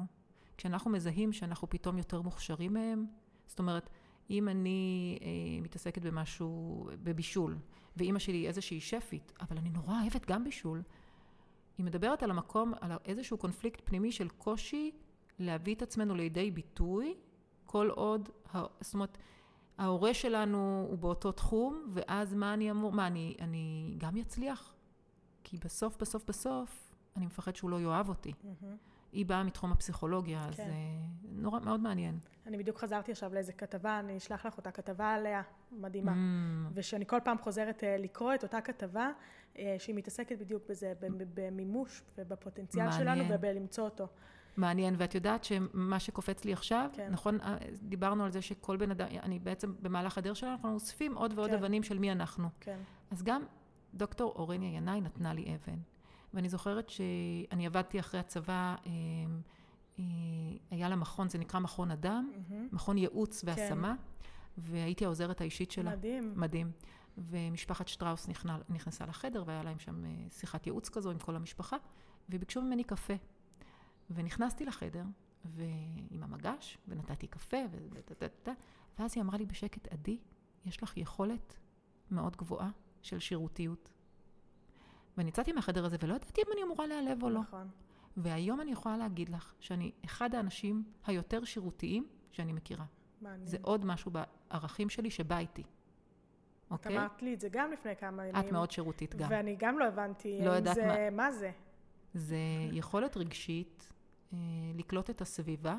כשאנחנו מזהים שאנחנו פתאום יותר מוכשרים מהם. זאת אומרת, אם אני אה, מתעסקת במשהו, בבישול, ואימא שלי היא איזושהי שפית, אבל אני נורא אוהבת גם בישול, היא מדברת על המקום, על איזשהו קונפליקט פנימי של קושי להביא את עצמנו לידי ביטוי, כל עוד, זאת אומרת, ההורה שלנו הוא באותו תחום, ואז מה אני אמור, מה, אני, אני גם אצליח? כי בסוף, בסוף, בסוף, אני מפחד שהוא לא יאהב אותי. מהמם. היא באה מתחום הפסיכולוגיה, אז כן. אה, נורא, מאוד מעניין. אני בדיוק חזרתי עכשיו לאיזה כתבה, אני אשלח לך אותה, כתבה עליה, מדהימה. Mm, ושאני כל פעם חוזרת אה, לקרוא את אותה כתבה, אה, שהיא מתעסקת בדיוק בזה, במימוש ובפוטנציאל מעניין. שלנו ובלמצוא אותו. מעניין, ואת יודעת שמה שקופץ לי עכשיו, כן. נכון, אה, דיברנו על זה שכל בן אדם, אני בעצם, במהלך הדרך שלנו, אנחנו אוספים עוד ועוד כן. אבנים של מי אנחנו. כן, אז גם דוקטור אורניה ינאי נתנה לי אבן. ואני זוכרת שאני עבדתי אחרי הצבא, אה, אה, היה לה מכון, זה נקרא מכון אדם, מהמם. מכון ייעוץ והשמה, והייתי העוזרת האישית שלה. מדהים. מדהים. ומשפחת שטראוס נכנסה לחדר, והיה להם שם שיחת ייעוץ כזו עם כל המשפחה, וביקשו ממני קפה. ונכנסתי לחדר, ועם המגש, ונתתי קפה, וטטטטט, ואז היא אמרה לי בשקט, עדי, יש לך יכולת מאוד גבוהה של שירותיות. ואני יצאתי מהחדר הזה ולא ידעתי אם אני אמורה להיעלב או לא. נכון. והיום אני יכולה להגיד לך שאני אחד האנשים היותר שירותיים שאני מכירה. מעניין. זה עוד משהו בערכים שלי שבא איתי. את אוקיי? אמרת לי את זה גם לפני כמה ימים. את מאוד שירותית גם. ואני גם לא הבנתי לא האם יודעת זה, מה זה. זה יכולת רגשית לקלוט את הסביבה,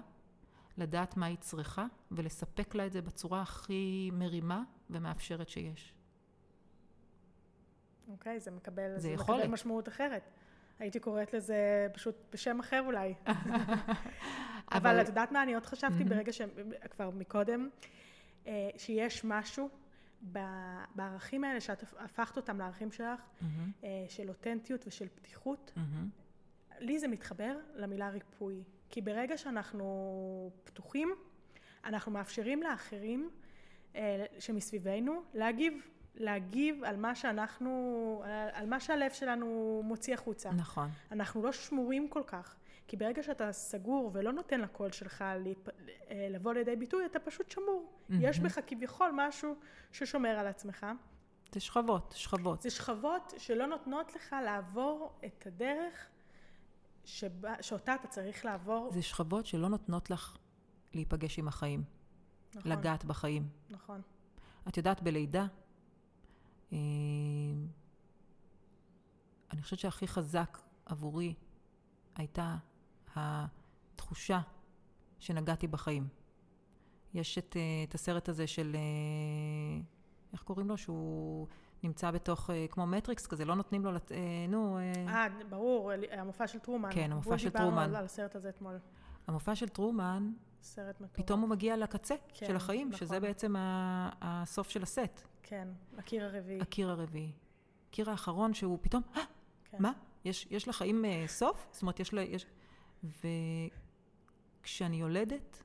לדעת מה היא צריכה, ולספק לה את זה בצורה הכי מרימה ומאפשרת שיש. אוקיי, זה מקבל, זה זה. מקבל משמעות אחרת. הייתי קוראת לזה פשוט בשם אחר אולי. אבל את יודעת מה אני עוד חשבתי ברגע ש... כבר מקודם, אה, שיש משהו בערכים האלה, שאת הפכת אותם לערכים שלך, אה, של אותנטיות ושל פתיחות. לי זה מתחבר למילה ריפוי. כי ברגע שאנחנו פתוחים, אנחנו מאפשרים לאחרים אה, שמסביבנו להגיב, להגיב על מה שאנחנו, על- מה שהלב שלנו מוציא החוצה. נכון. אנחנו לא שמורים כל כך. כי ברגע שאתה סגור ולא נותן לקול שלך להיפ... אה, לבוא לידי ביטוי, אתה פשוט שמור. יש בך כביכול משהו ששומר על עצמך. זה שכבות, שכבות. זה שכבות שלא נותנות לך לעבור את הדרך שבה, שאותה אתה צריך לעבור. זה שכבות שלא נותנות לך להיפגש עם החיים, נכון, לגעת בחיים. נכון. את יודעת, בלידה, אה, אני חושבת שהכי חזק עבורי הייתה התחושה שנגעתי בחיים. יש את, אה, את הסרט הזה של, אה, איך קוראים לו? שהוא נמצא בתוך, אה, כמו מטריקס כזה, לא נותנים לו, לת- אה, נו, אה, אה, ברור, המופע של טרומן. כן, המופע של דיברנו טרומן. על, על הסרט הזה אתמול. המופע של טרומן, סרט מטורף. פתאום הוא מגיע לקצה כן, של החיים, נכון. שזה בעצם ה- הסוף של הסט, כן, הקיר הרביעי. הקיר הרביעי. הקיר האחרון שהוא פתאום, אה, כן. מה? יש, יש לחיים אה, סוף? זאת אומרת, יש לה... יש... וכשאני יולדת,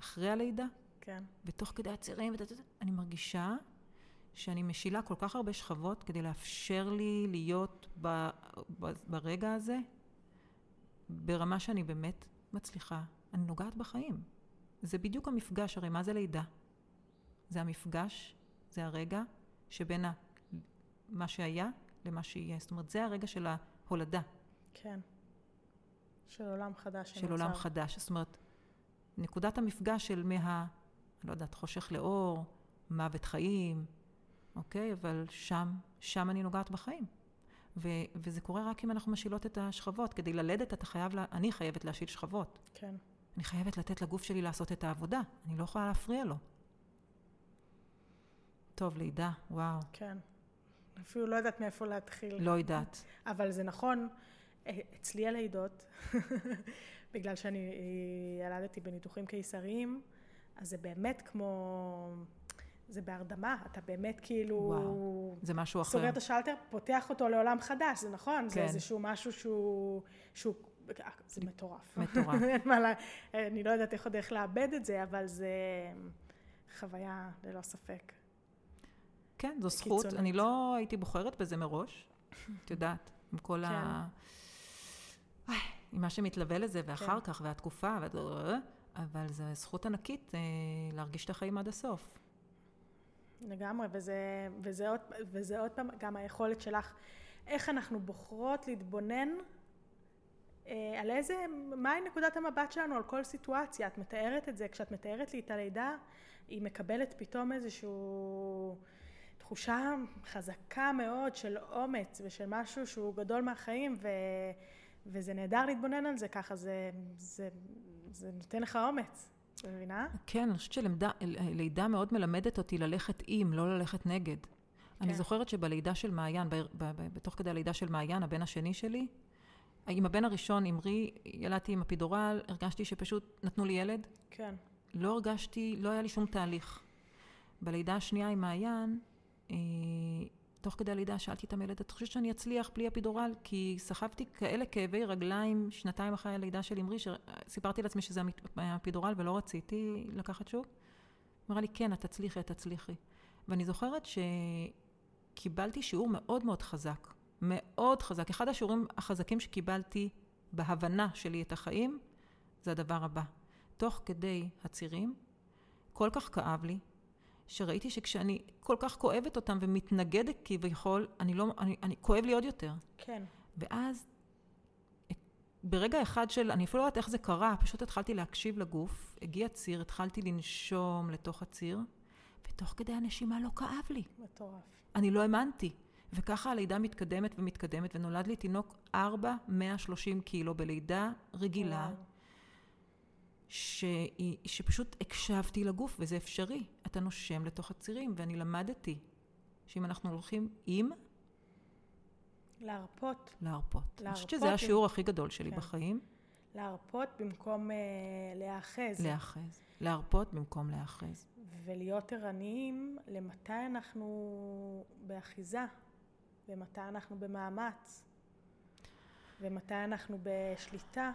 אחרי הלידה, כן, ותוך כדי הצירים, אני מרגישה שאני משילה כל כך הרבה שכבות כדי לאפשר לי להיות ב, ב, ברגע הזה, ברמה שאני באמת מצליחה. אני נוגעת בחיים. זה בדיוק המפגש, הרי מה זה לידה? זה המפגש, זה הרגע שבין ה, מה שהיה למה שיהיה. זאת אומרת, זה הרגע של ההולדה, כן. של עולם חדש. של עולם. חדש. זאת אומרת, נקודת המפגש של מה, אני לא יודעת, חושך לאור, מוות חיים, אוקיי? אבל שם, שם אני נוגעת בחיים. ו- וזה קורה רק אם אנחנו משילות את השכבות. כדי ללדת אתה חייב, לה- אני חייבת להשיל שכבות. כן. אני חייבת לתת לגוף שלי לעשות את העבודה, אני לא יכולה להפריע לו. טוב, לידה, וואו, כן. אפילו לא יודעת מאיפה להתחיל. לא יודעת. אבל זה נכון, אה, אצלי הלידות, בגלל שאני אה, ילדתי בניתוחים קיסריים, אז זה באמת כמו... זה בהרדמה, אתה באמת כאילו... וואו, זה משהו אחר. סוגר את השלטר, פותח אותו לעולם חדש, זה נכון, זה כן. איזשהו משהו שהוא... שהוא זה מטורף. מטורף. אני לא יודעת איך עוד איך לאבד את זה, אבל זה חוויה ללא ספק. כן, זו זכות. קיצונית. אני לא הייתי בוחרת בזה מראש, את יודעת, עם כל ה... כן. איי, עם מה שמתלווה לזה, ואחר כן. כך, והתקופה, וה- אבל זו זכות ענקית אה, להרגיש את החיים עד הסוף. לגמרי, וזה, וזה, עוד, וזה עוד פעם גם היכולת שלך, איך אנחנו בוחרות להתבונן אה, על איזה, מהי נקודת המבט שלנו על כל סיטואציה. את מתארת את זה, כשאת מתארת לי את הלידה, היא מקבלת פתאום איזושהי תחושה חזקה מאוד של אומץ ושל משהו שהוא גדול מהחיים, ו, וזה נהדר להתבונן על זה ככה, זה, זה, זה נותן לך אומץ. את מבינה? כן, אני חושבת שלידה מאוד מלמדת אותי ללכת עם, לא ללכת נגד. אני כן. זוכרת שבלידה של מעיין, ב- ב- ב- בתוך כדי הלידה של מעיין, הבן השני שלי, עם הבן הראשון, אמרי, ילדתי עם אפידורל, הרגשתי שפשוט נתנו לי ילד. כן. לא הרגשתי, לא היה לי שום תהליך. בלידה השנייה עם מעיין, אה, תוך כדי הלידה שאלתי את המילד, את חושבת שאני אצליח בלי אפידורל? כי סחבתי כאלה כאבי רגליים שנתיים אחרי הלידה של אמרי, שסיפרתי לעצמי שזה האפידורל ולא רציתי לקחת שוב. אמרה לי, כן, את תצליחי, את תצליחי. ואני זוכרת שקיבלתי שיעור מאוד מאוד חזק, מאוד חזק. אחד השיעורים החזקים שקיבלתי בהבנה שלי את החיים, זה הדבר הבא. תוך כדי הצירים, כל כך כאב לי, שראיתי שכשאני כל כך כואבת אותם ומתנגדת כביכול, אני לא, אני, אני, כואב לי עוד יותר. כן. ואז, ברגע אחד של, אני אפילו לא יודעת איך זה קרה, פשוט התחלתי להקשיב לגוף, הגיע ציר, התחלתי לנשום לתוך הציר, ותוך כדי הנשימה לא כאב לי. מטורף. אני לא האמנתי. וככה הלידה מתקדמת ומתקדמת, ונולד לי תינוק 4, 130 קילו בלידה רגילה. שהיא, שפשוט הקשבתי לגוף, וזה אפשרי. אתה נושם לתוך הצירים, ואני למדתי שאם אנחנו הולכים עם, להרפות. להרפות. אני חושבת שזה עם- השיעור הכי גדול שלי כן. בחיים, להרפות במקום אה, להיאחז. להיאחז. להרפות במקום להיאחז. ולהיות ערניים למתי אנחנו באחיזה, ומתי אנחנו במאמץ, ומתי אנחנו בשליטה,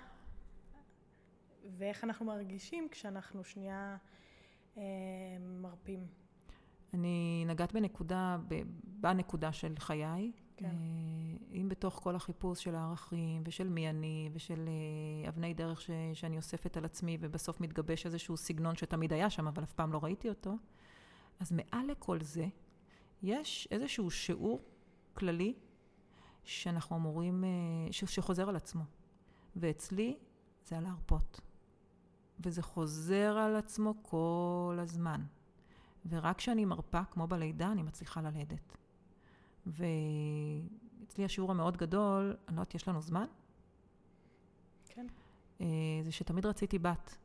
ואיך אנחנו מרגישים כשאנחנו שנייה מרפים. אני נגעת בנקודה, בנקודה של חיי. כן. אה, אם בתוך כל החיפוש של הערכים ושל מי אני ושל אה, אבני דרך ש, שאני אוספת על עצמי ובסוף מתגבש איזשהו סגנון שתמיד היה שם אבל אף פעם לא ראיתי אותו, אז מעל לכל זה יש איזשהו שיעור כללי שאנחנו אמורים, אה, ש, שחוזר על עצמו. ואצלי זה על להרפות. וזה חוזר על עצמו כל הזמן. ורק כשאני מרפה, כמו בלידה, אני מצליחה ללדת. ואצלי השיעור המאוד גדול, אני לא יודעת, יש לנו זמן? כן. אה, זה שתמיד רציתי בת.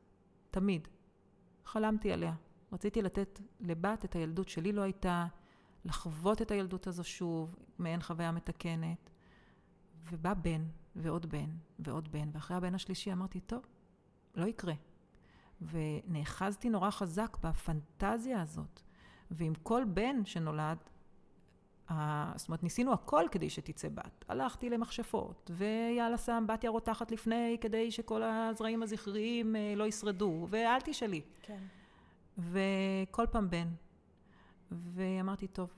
תמיד. חלמתי עליה. רציתי לתת לבת את הילדות שלי לא הייתה, לחוות את הילדות הזו שוב, מעין חוויה מתקנת. ובא בן, ועוד בן, ועוד בן, ואחרי הבן השלישי אמרתי, טוב, לא יקרה. ונאחזתי נורא חזק בפנטזיה הזאת. ועם כל בן שנולד, ה- זאת אומרת, ניסינו הכל כדי שתצא בת. הלכתי למכשפות, ויאללה שם בתיה רותחת לפני, כדי שכל הזרעים הזכריים אה, לא ישרדו, ואל תשאלי. כן. וכל פעם בן. ואמרתי, טוב,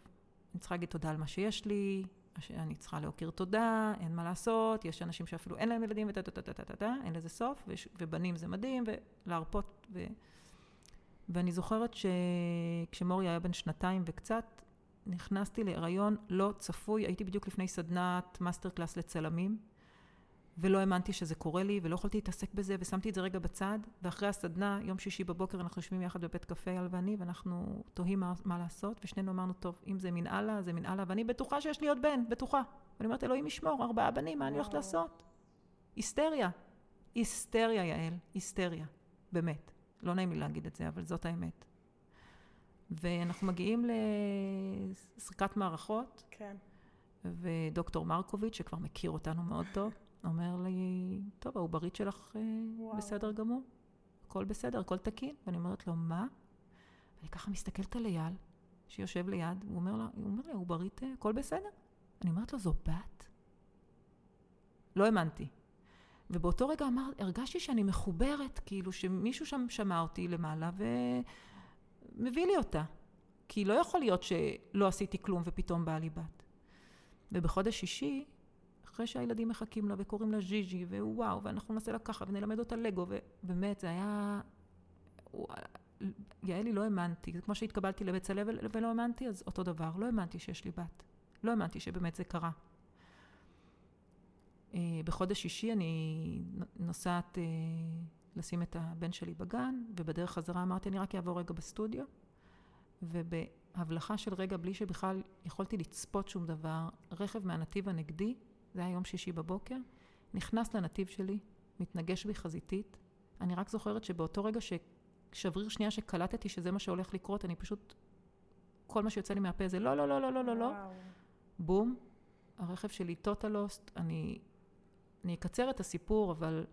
אני צריכה להגיד תודה על מה שיש לי, אני צריכה להכיר תודה, אין מה לעשות, יש אנשים שאפילו אין להם ילדים, וטה טה טה טה טה טה, אין לזה סוף, ובנים זה מדהים, ולהרפות. ו... ואני זוכרת שכשמורי היה בן שנתיים וקצת, נכנסתי להיריון לא צפוי, הייתי בדיוק לפני סדנת מאסטר קלאס לצלמים, ולא האמנתי שזה קורה לי, ולא יכולתי להתעסק בזה, ושמתי את זה רגע בצד, ואחרי הסדנה, יום שישי בבוקר, אנחנו יושבים יחד בבית קפה, אל ואני, ואנחנו תוהים מה, מה לעשות, ושנינו אמרנו, טוב, אם זה מלמעלה, זה מלמעלה, ואני בטוחה שיש לי עוד בן, בטוחה. ואני אומרת, אלוהים ישמור, ארבעה בנים, מה אני הולכת לעשות? היסטריה. היסטריה, יעל, היסטריה. באמת. לא נעים לי להגיד את זה, אבל זאת האמת. ואנחנו מגיעים לסריקת מערכות. כן. ודוקטור מרקוביץ', שכבר מכיר אותנו מאוד טוב, אומר לי, טוב, העוברית שלך אה, וואו. בסדר גמור, הכל בסדר, הכל תקין. ואני אומרת לו, מה? ואני ככה מסתכלת על אייל, שיושב ליד, הוא אומר, לה, הוא אומר לי, העוברית, אה, הכל בסדר. אני אומרת לו, זו בת? לא האמנתי. ובאותו רגע אמר, הרגשתי שאני מחוברת, כאילו שמישהו שם שמע אותי למעלה ומביא לי אותה. כי לא יכול להיות שלא עשיתי כלום ופתאום באה לי בת. ובחודש שישי, אחרי שהילדים מחכים לה וקוראים לה ז'יז'י, ווואו, ואנחנו ננסה לקחת ונלמד אותה לגו, ובאמת, זה היה... יעלי, לא האמנתי. זה כמו שהתקבלתי צלב ולא האמנתי, אז אותו דבר. לא האמנתי שיש לי בת. לא האמנתי שבאמת זה קרה. אה, בחודש שישי אני נוסעת אה, לשים את הבן שלי בגן, ובדרך חזרה אמרתי, אני רק אעבור רגע בסטודיו, ובהבלחה של רגע, בלי שבכלל יכולתי לצפות שום דבר, רכב מהנתיב הנגדי, זה היה יום שישי בבוקר, נכנס לנתיב שלי, מתנגש בי חזיתית. אני רק זוכרת שבאותו רגע ששבריר שנייה שקלטתי שזה מה שהולך לקרות, אני פשוט, כל מה שיוצא לי מהפה זה לא, לא, לא, לא, לא, לא, לא. בום, הרכב שלי טוטלוסט, אני אני אקצר את הסיפור, אבל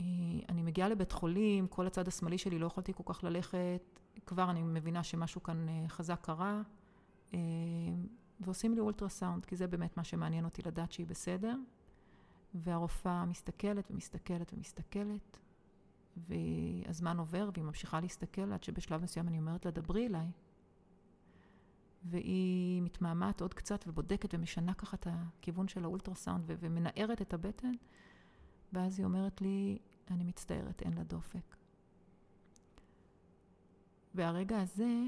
אה, אני מגיעה לבית חולים, כל הצד השמאלי שלי לא יכולתי כל כך ללכת, כבר אני מבינה שמשהו כאן אה, חזק קרה, אה, ועושים לי אולטרסאונד, כי זה באמת מה שמעניין אותי לדעת שהיא בסדר. והרופאה מסתכלת ומסתכלת ומסתכלת, והזמן עובר והיא ממשיכה להסתכל עד שבשלב מסוים אני אומרת לה, דברי אליי. והיא מתמהמהת עוד קצת ובודקת ומשנה ככה את הכיוון של האולטרסאונד ו- ומנערת את הבטן, ואז היא אומרת לי, אני מצטערת, אין לה דופק. והרגע הזה,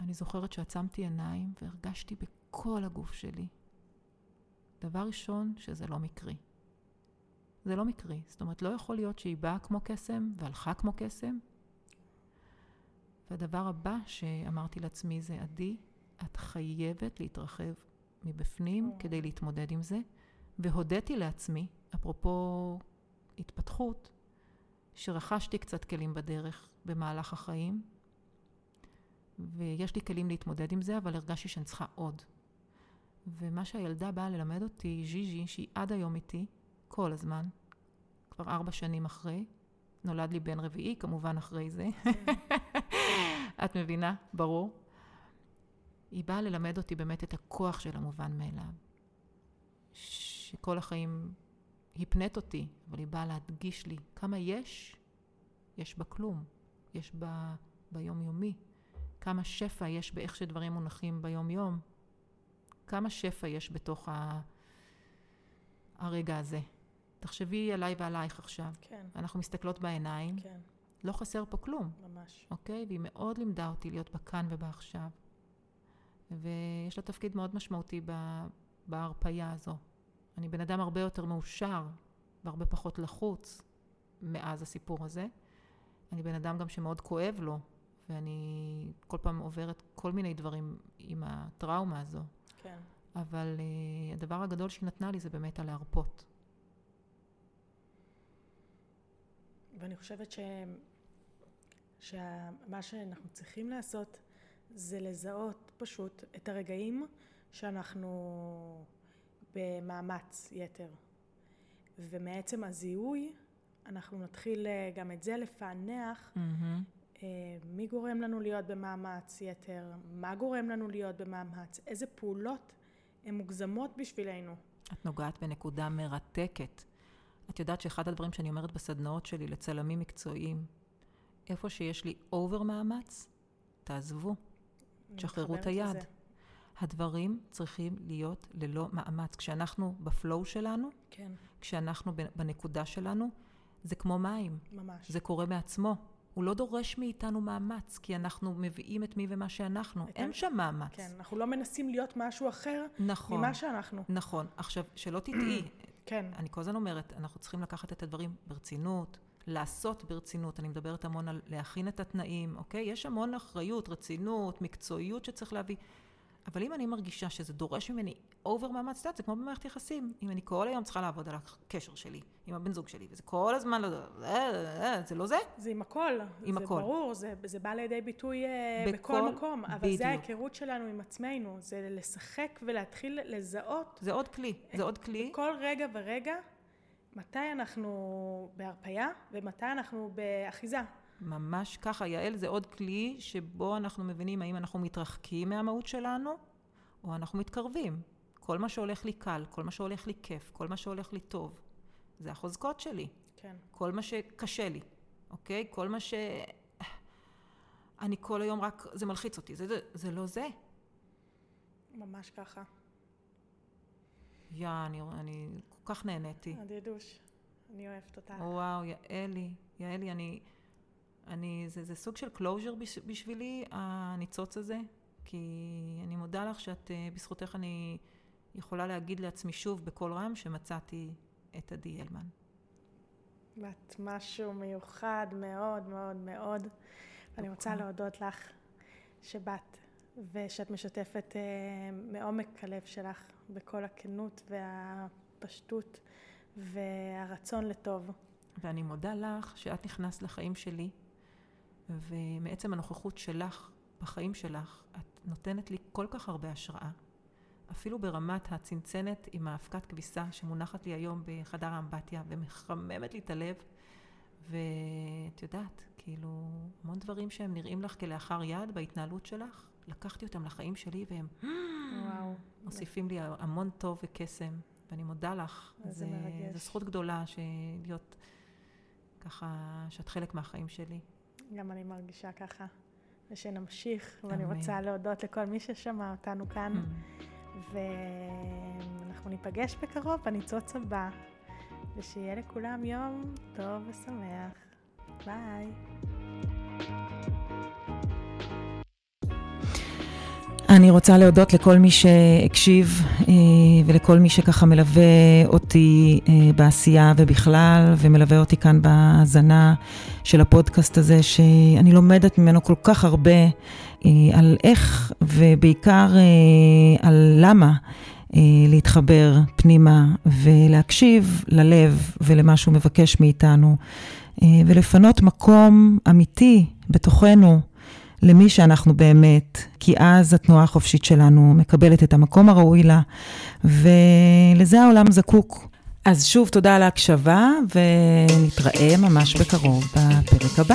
אני זוכרת שעצמתי עיניים והרגשתי בכל הגוף שלי. דבר ראשון, שזה לא מקרי. זה לא מקרי. זאת אומרת, לא יכול להיות שהיא באה כמו קסם והלכה כמו קסם, והדבר הבא שאמרתי לעצמי זה, עדי, את חייבת להתרחב מבפנים. כדי להתמודד עם זה. והודיתי לעצמי, אפרופו התפתחות, שרכשתי קצת כלים בדרך במהלך החיים, ויש לי כלים להתמודד עם זה, אבל הרגשתי שאני צריכה עוד. ומה שהילדה באה ללמד אותי, ז'יז'י, שהיא עד היום איתי, כל הזמן, כבר ארבע שנים אחרי, נולד לי בן רביעי, כמובן אחרי זה. את מבינה? ברור. היא באה ללמד אותי באמת את הכוח של המובן מאליו. שכל החיים הפנית אותי, אבל היא באה להדגיש לי כמה יש, יש בה כלום. יש בה ביומיומי. כמה שפע יש באיך שדברים מונחים ביום-יום. כמה שפע יש בתוך ה... הרגע הזה. תחשבי עליי ועלייך עכשיו. כן. אנחנו מסתכלות בעיניים. כן. לא חסר פה כלום. ממש. אוקיי? והיא מאוד לימדה אותי להיות בכאן ובעכשיו. ויש לה תפקיד מאוד משמעותי בהרפייה הזו. אני בן אדם הרבה יותר מאושר והרבה פחות לחוץ מאז הסיפור הזה. אני בן אדם גם שמאוד כואב לו, ואני כל פעם עוברת כל מיני דברים עם הטראומה הזו. כן. אבל uh, הדבר הגדול שהיא נתנה לי זה באמת הלהרפות. ואני חושבת ש... שמה שאנחנו צריכים לעשות זה לזהות פשוט את הרגעים שאנחנו במאמץ יתר. ומעצם הזיהוי, אנחנו נתחיל אה, גם את זה לפענח, mm-hmm. מי גורם לנו להיות במאמץ יתר, מה גורם לנו להיות במאמץ, איזה פעולות הן מוגזמות בשבילנו. את נוגעת בנקודה מרתקת. את יודעת שאחד הדברים שאני אומרת בסדנאות שלי לצלמים מקצועיים, איפה שיש לי אובר מאמץ, תעזבו, תשחררו את היד. לזה. הדברים צריכים להיות ללא מאמץ. כשאנחנו בפלואו שלנו, כן. כשאנחנו בנקודה שלנו, זה כמו מים. ממש. זה קורה מעצמו. הוא לא דורש מאיתנו מאמץ, כי אנחנו מביאים את מי ומה שאנחנו. אין שם מאמץ. כן, אנחנו לא מנסים להיות משהו אחר נכון. ממה שאנחנו. נכון. עכשיו, שלא תטעי. כן. אני כל הזמן אומרת, אנחנו צריכים לקחת את הדברים ברצינות, לעשות ברצינות. אני מדברת המון על להכין את התנאים, אוקיי? יש המון אחריות, רצינות, מקצועיות שצריך להביא. אבל אם אני מרגישה שזה דורש ממני אובר מאמץ, את יודעת, זה כמו במערכת יחסים. אם אני כל היום צריכה לעבוד על הקשר שלי עם הבן זוג שלי, וזה כל הזמן, לא, זה לא זה. זה עם הכל. עם זה הכל. ברור, זה, זה בא לידי ביטוי אה, בכל- בכל מקום. אבל בדיוק. זה ההיכרות שלנו עם עצמנו, זה לשחק ולהתחיל לזהות זה עוד כלי, זה עוד כלי. כל רגע ורגע מתי אנחנו בהרפייה ומתי אנחנו באחיזה. ממש ככה, יעל זה עוד כלי שבו אנחנו מבינים האם אנחנו מתרחקים מהמהות שלנו, או אנחנו מתקרבים. כל מה שהולך לי קל, כל מה שהולך לי כיף, כל מה שהולך לי טוב, זה החוזקות שלי. כן. כל מה שקשה לי, אוקיי? כל מה ש... אני כל היום רק, זה מלחיץ אותי, זה, זה, זה לא זה. ממש ככה. יא, אני, אני כל כך נהניתי. הדדוש, אני אוהבת אותך. וואו, יעלי, יעלי, אני, אני, זה, זה סוג של closure בש, בשבילי, הניצוץ הזה, כי אני מודה לך שאת, אה, בזכותך אני יכולה להגיד לעצמי שוב בקול רם שמצאתי את עדי הלמן. ואת משהו מיוחד מאוד מאוד מאוד. ואני רוצה להודות לך שבאת ושאת משתפת אה, מעומק הלב שלך בכל הכנות והפשטות והרצון לטוב. ואני מודה לך שאת נכנסת לחיים שלי, ומעצם הנוכחות שלך בחיים שלך, את נותנת לי כל כך הרבה השראה. אפילו ברמת הצנצנת עם האבקת כביסה שמונחת לי היום בחדר האמבטיה ומחממת לי את הלב. ואת יודעת, כאילו, המון דברים שהם נראים לך כלאחר יד בהתנהלות שלך, לקחתי אותם לחיים שלי והם וואו. מוסיפים לי המון טוב וקסם, ואני מודה לך. זה, מרגש. זו זכות גדולה להיות ככה, שאת חלק מהחיים שלי. גם אני מרגישה ככה. ושנמשיך, ואני אמן. רוצה להודות לכל מי ששמע אותנו כאן. ואנחנו ניפגש בקרוב בניצוץ הבא, ושיהיה לכולם יום טוב ושמח. ביי. אני רוצה להודות לכל מי שהקשיב אה, ולכל מי שככה מלווה אותי אה, בעשייה ובכלל, ומלווה אותי כאן בהאזנה של הפודקאסט הזה, שאני לומדת ממנו כל כך הרבה אה, על איך ובעיקר על למה להתחבר פנימה ולהקשיב ללב ולמה שהוא מבקש מאיתנו, ולפנות מקום אמיתי בתוכנו. למי שאנחנו באמת, כי אז התנועה החופשית שלנו מקבלת את המקום הראוי לה, ולזה העולם זקוק. אז שוב, תודה על ההקשבה, ונתראה ממש בקרוב בפרק הבא.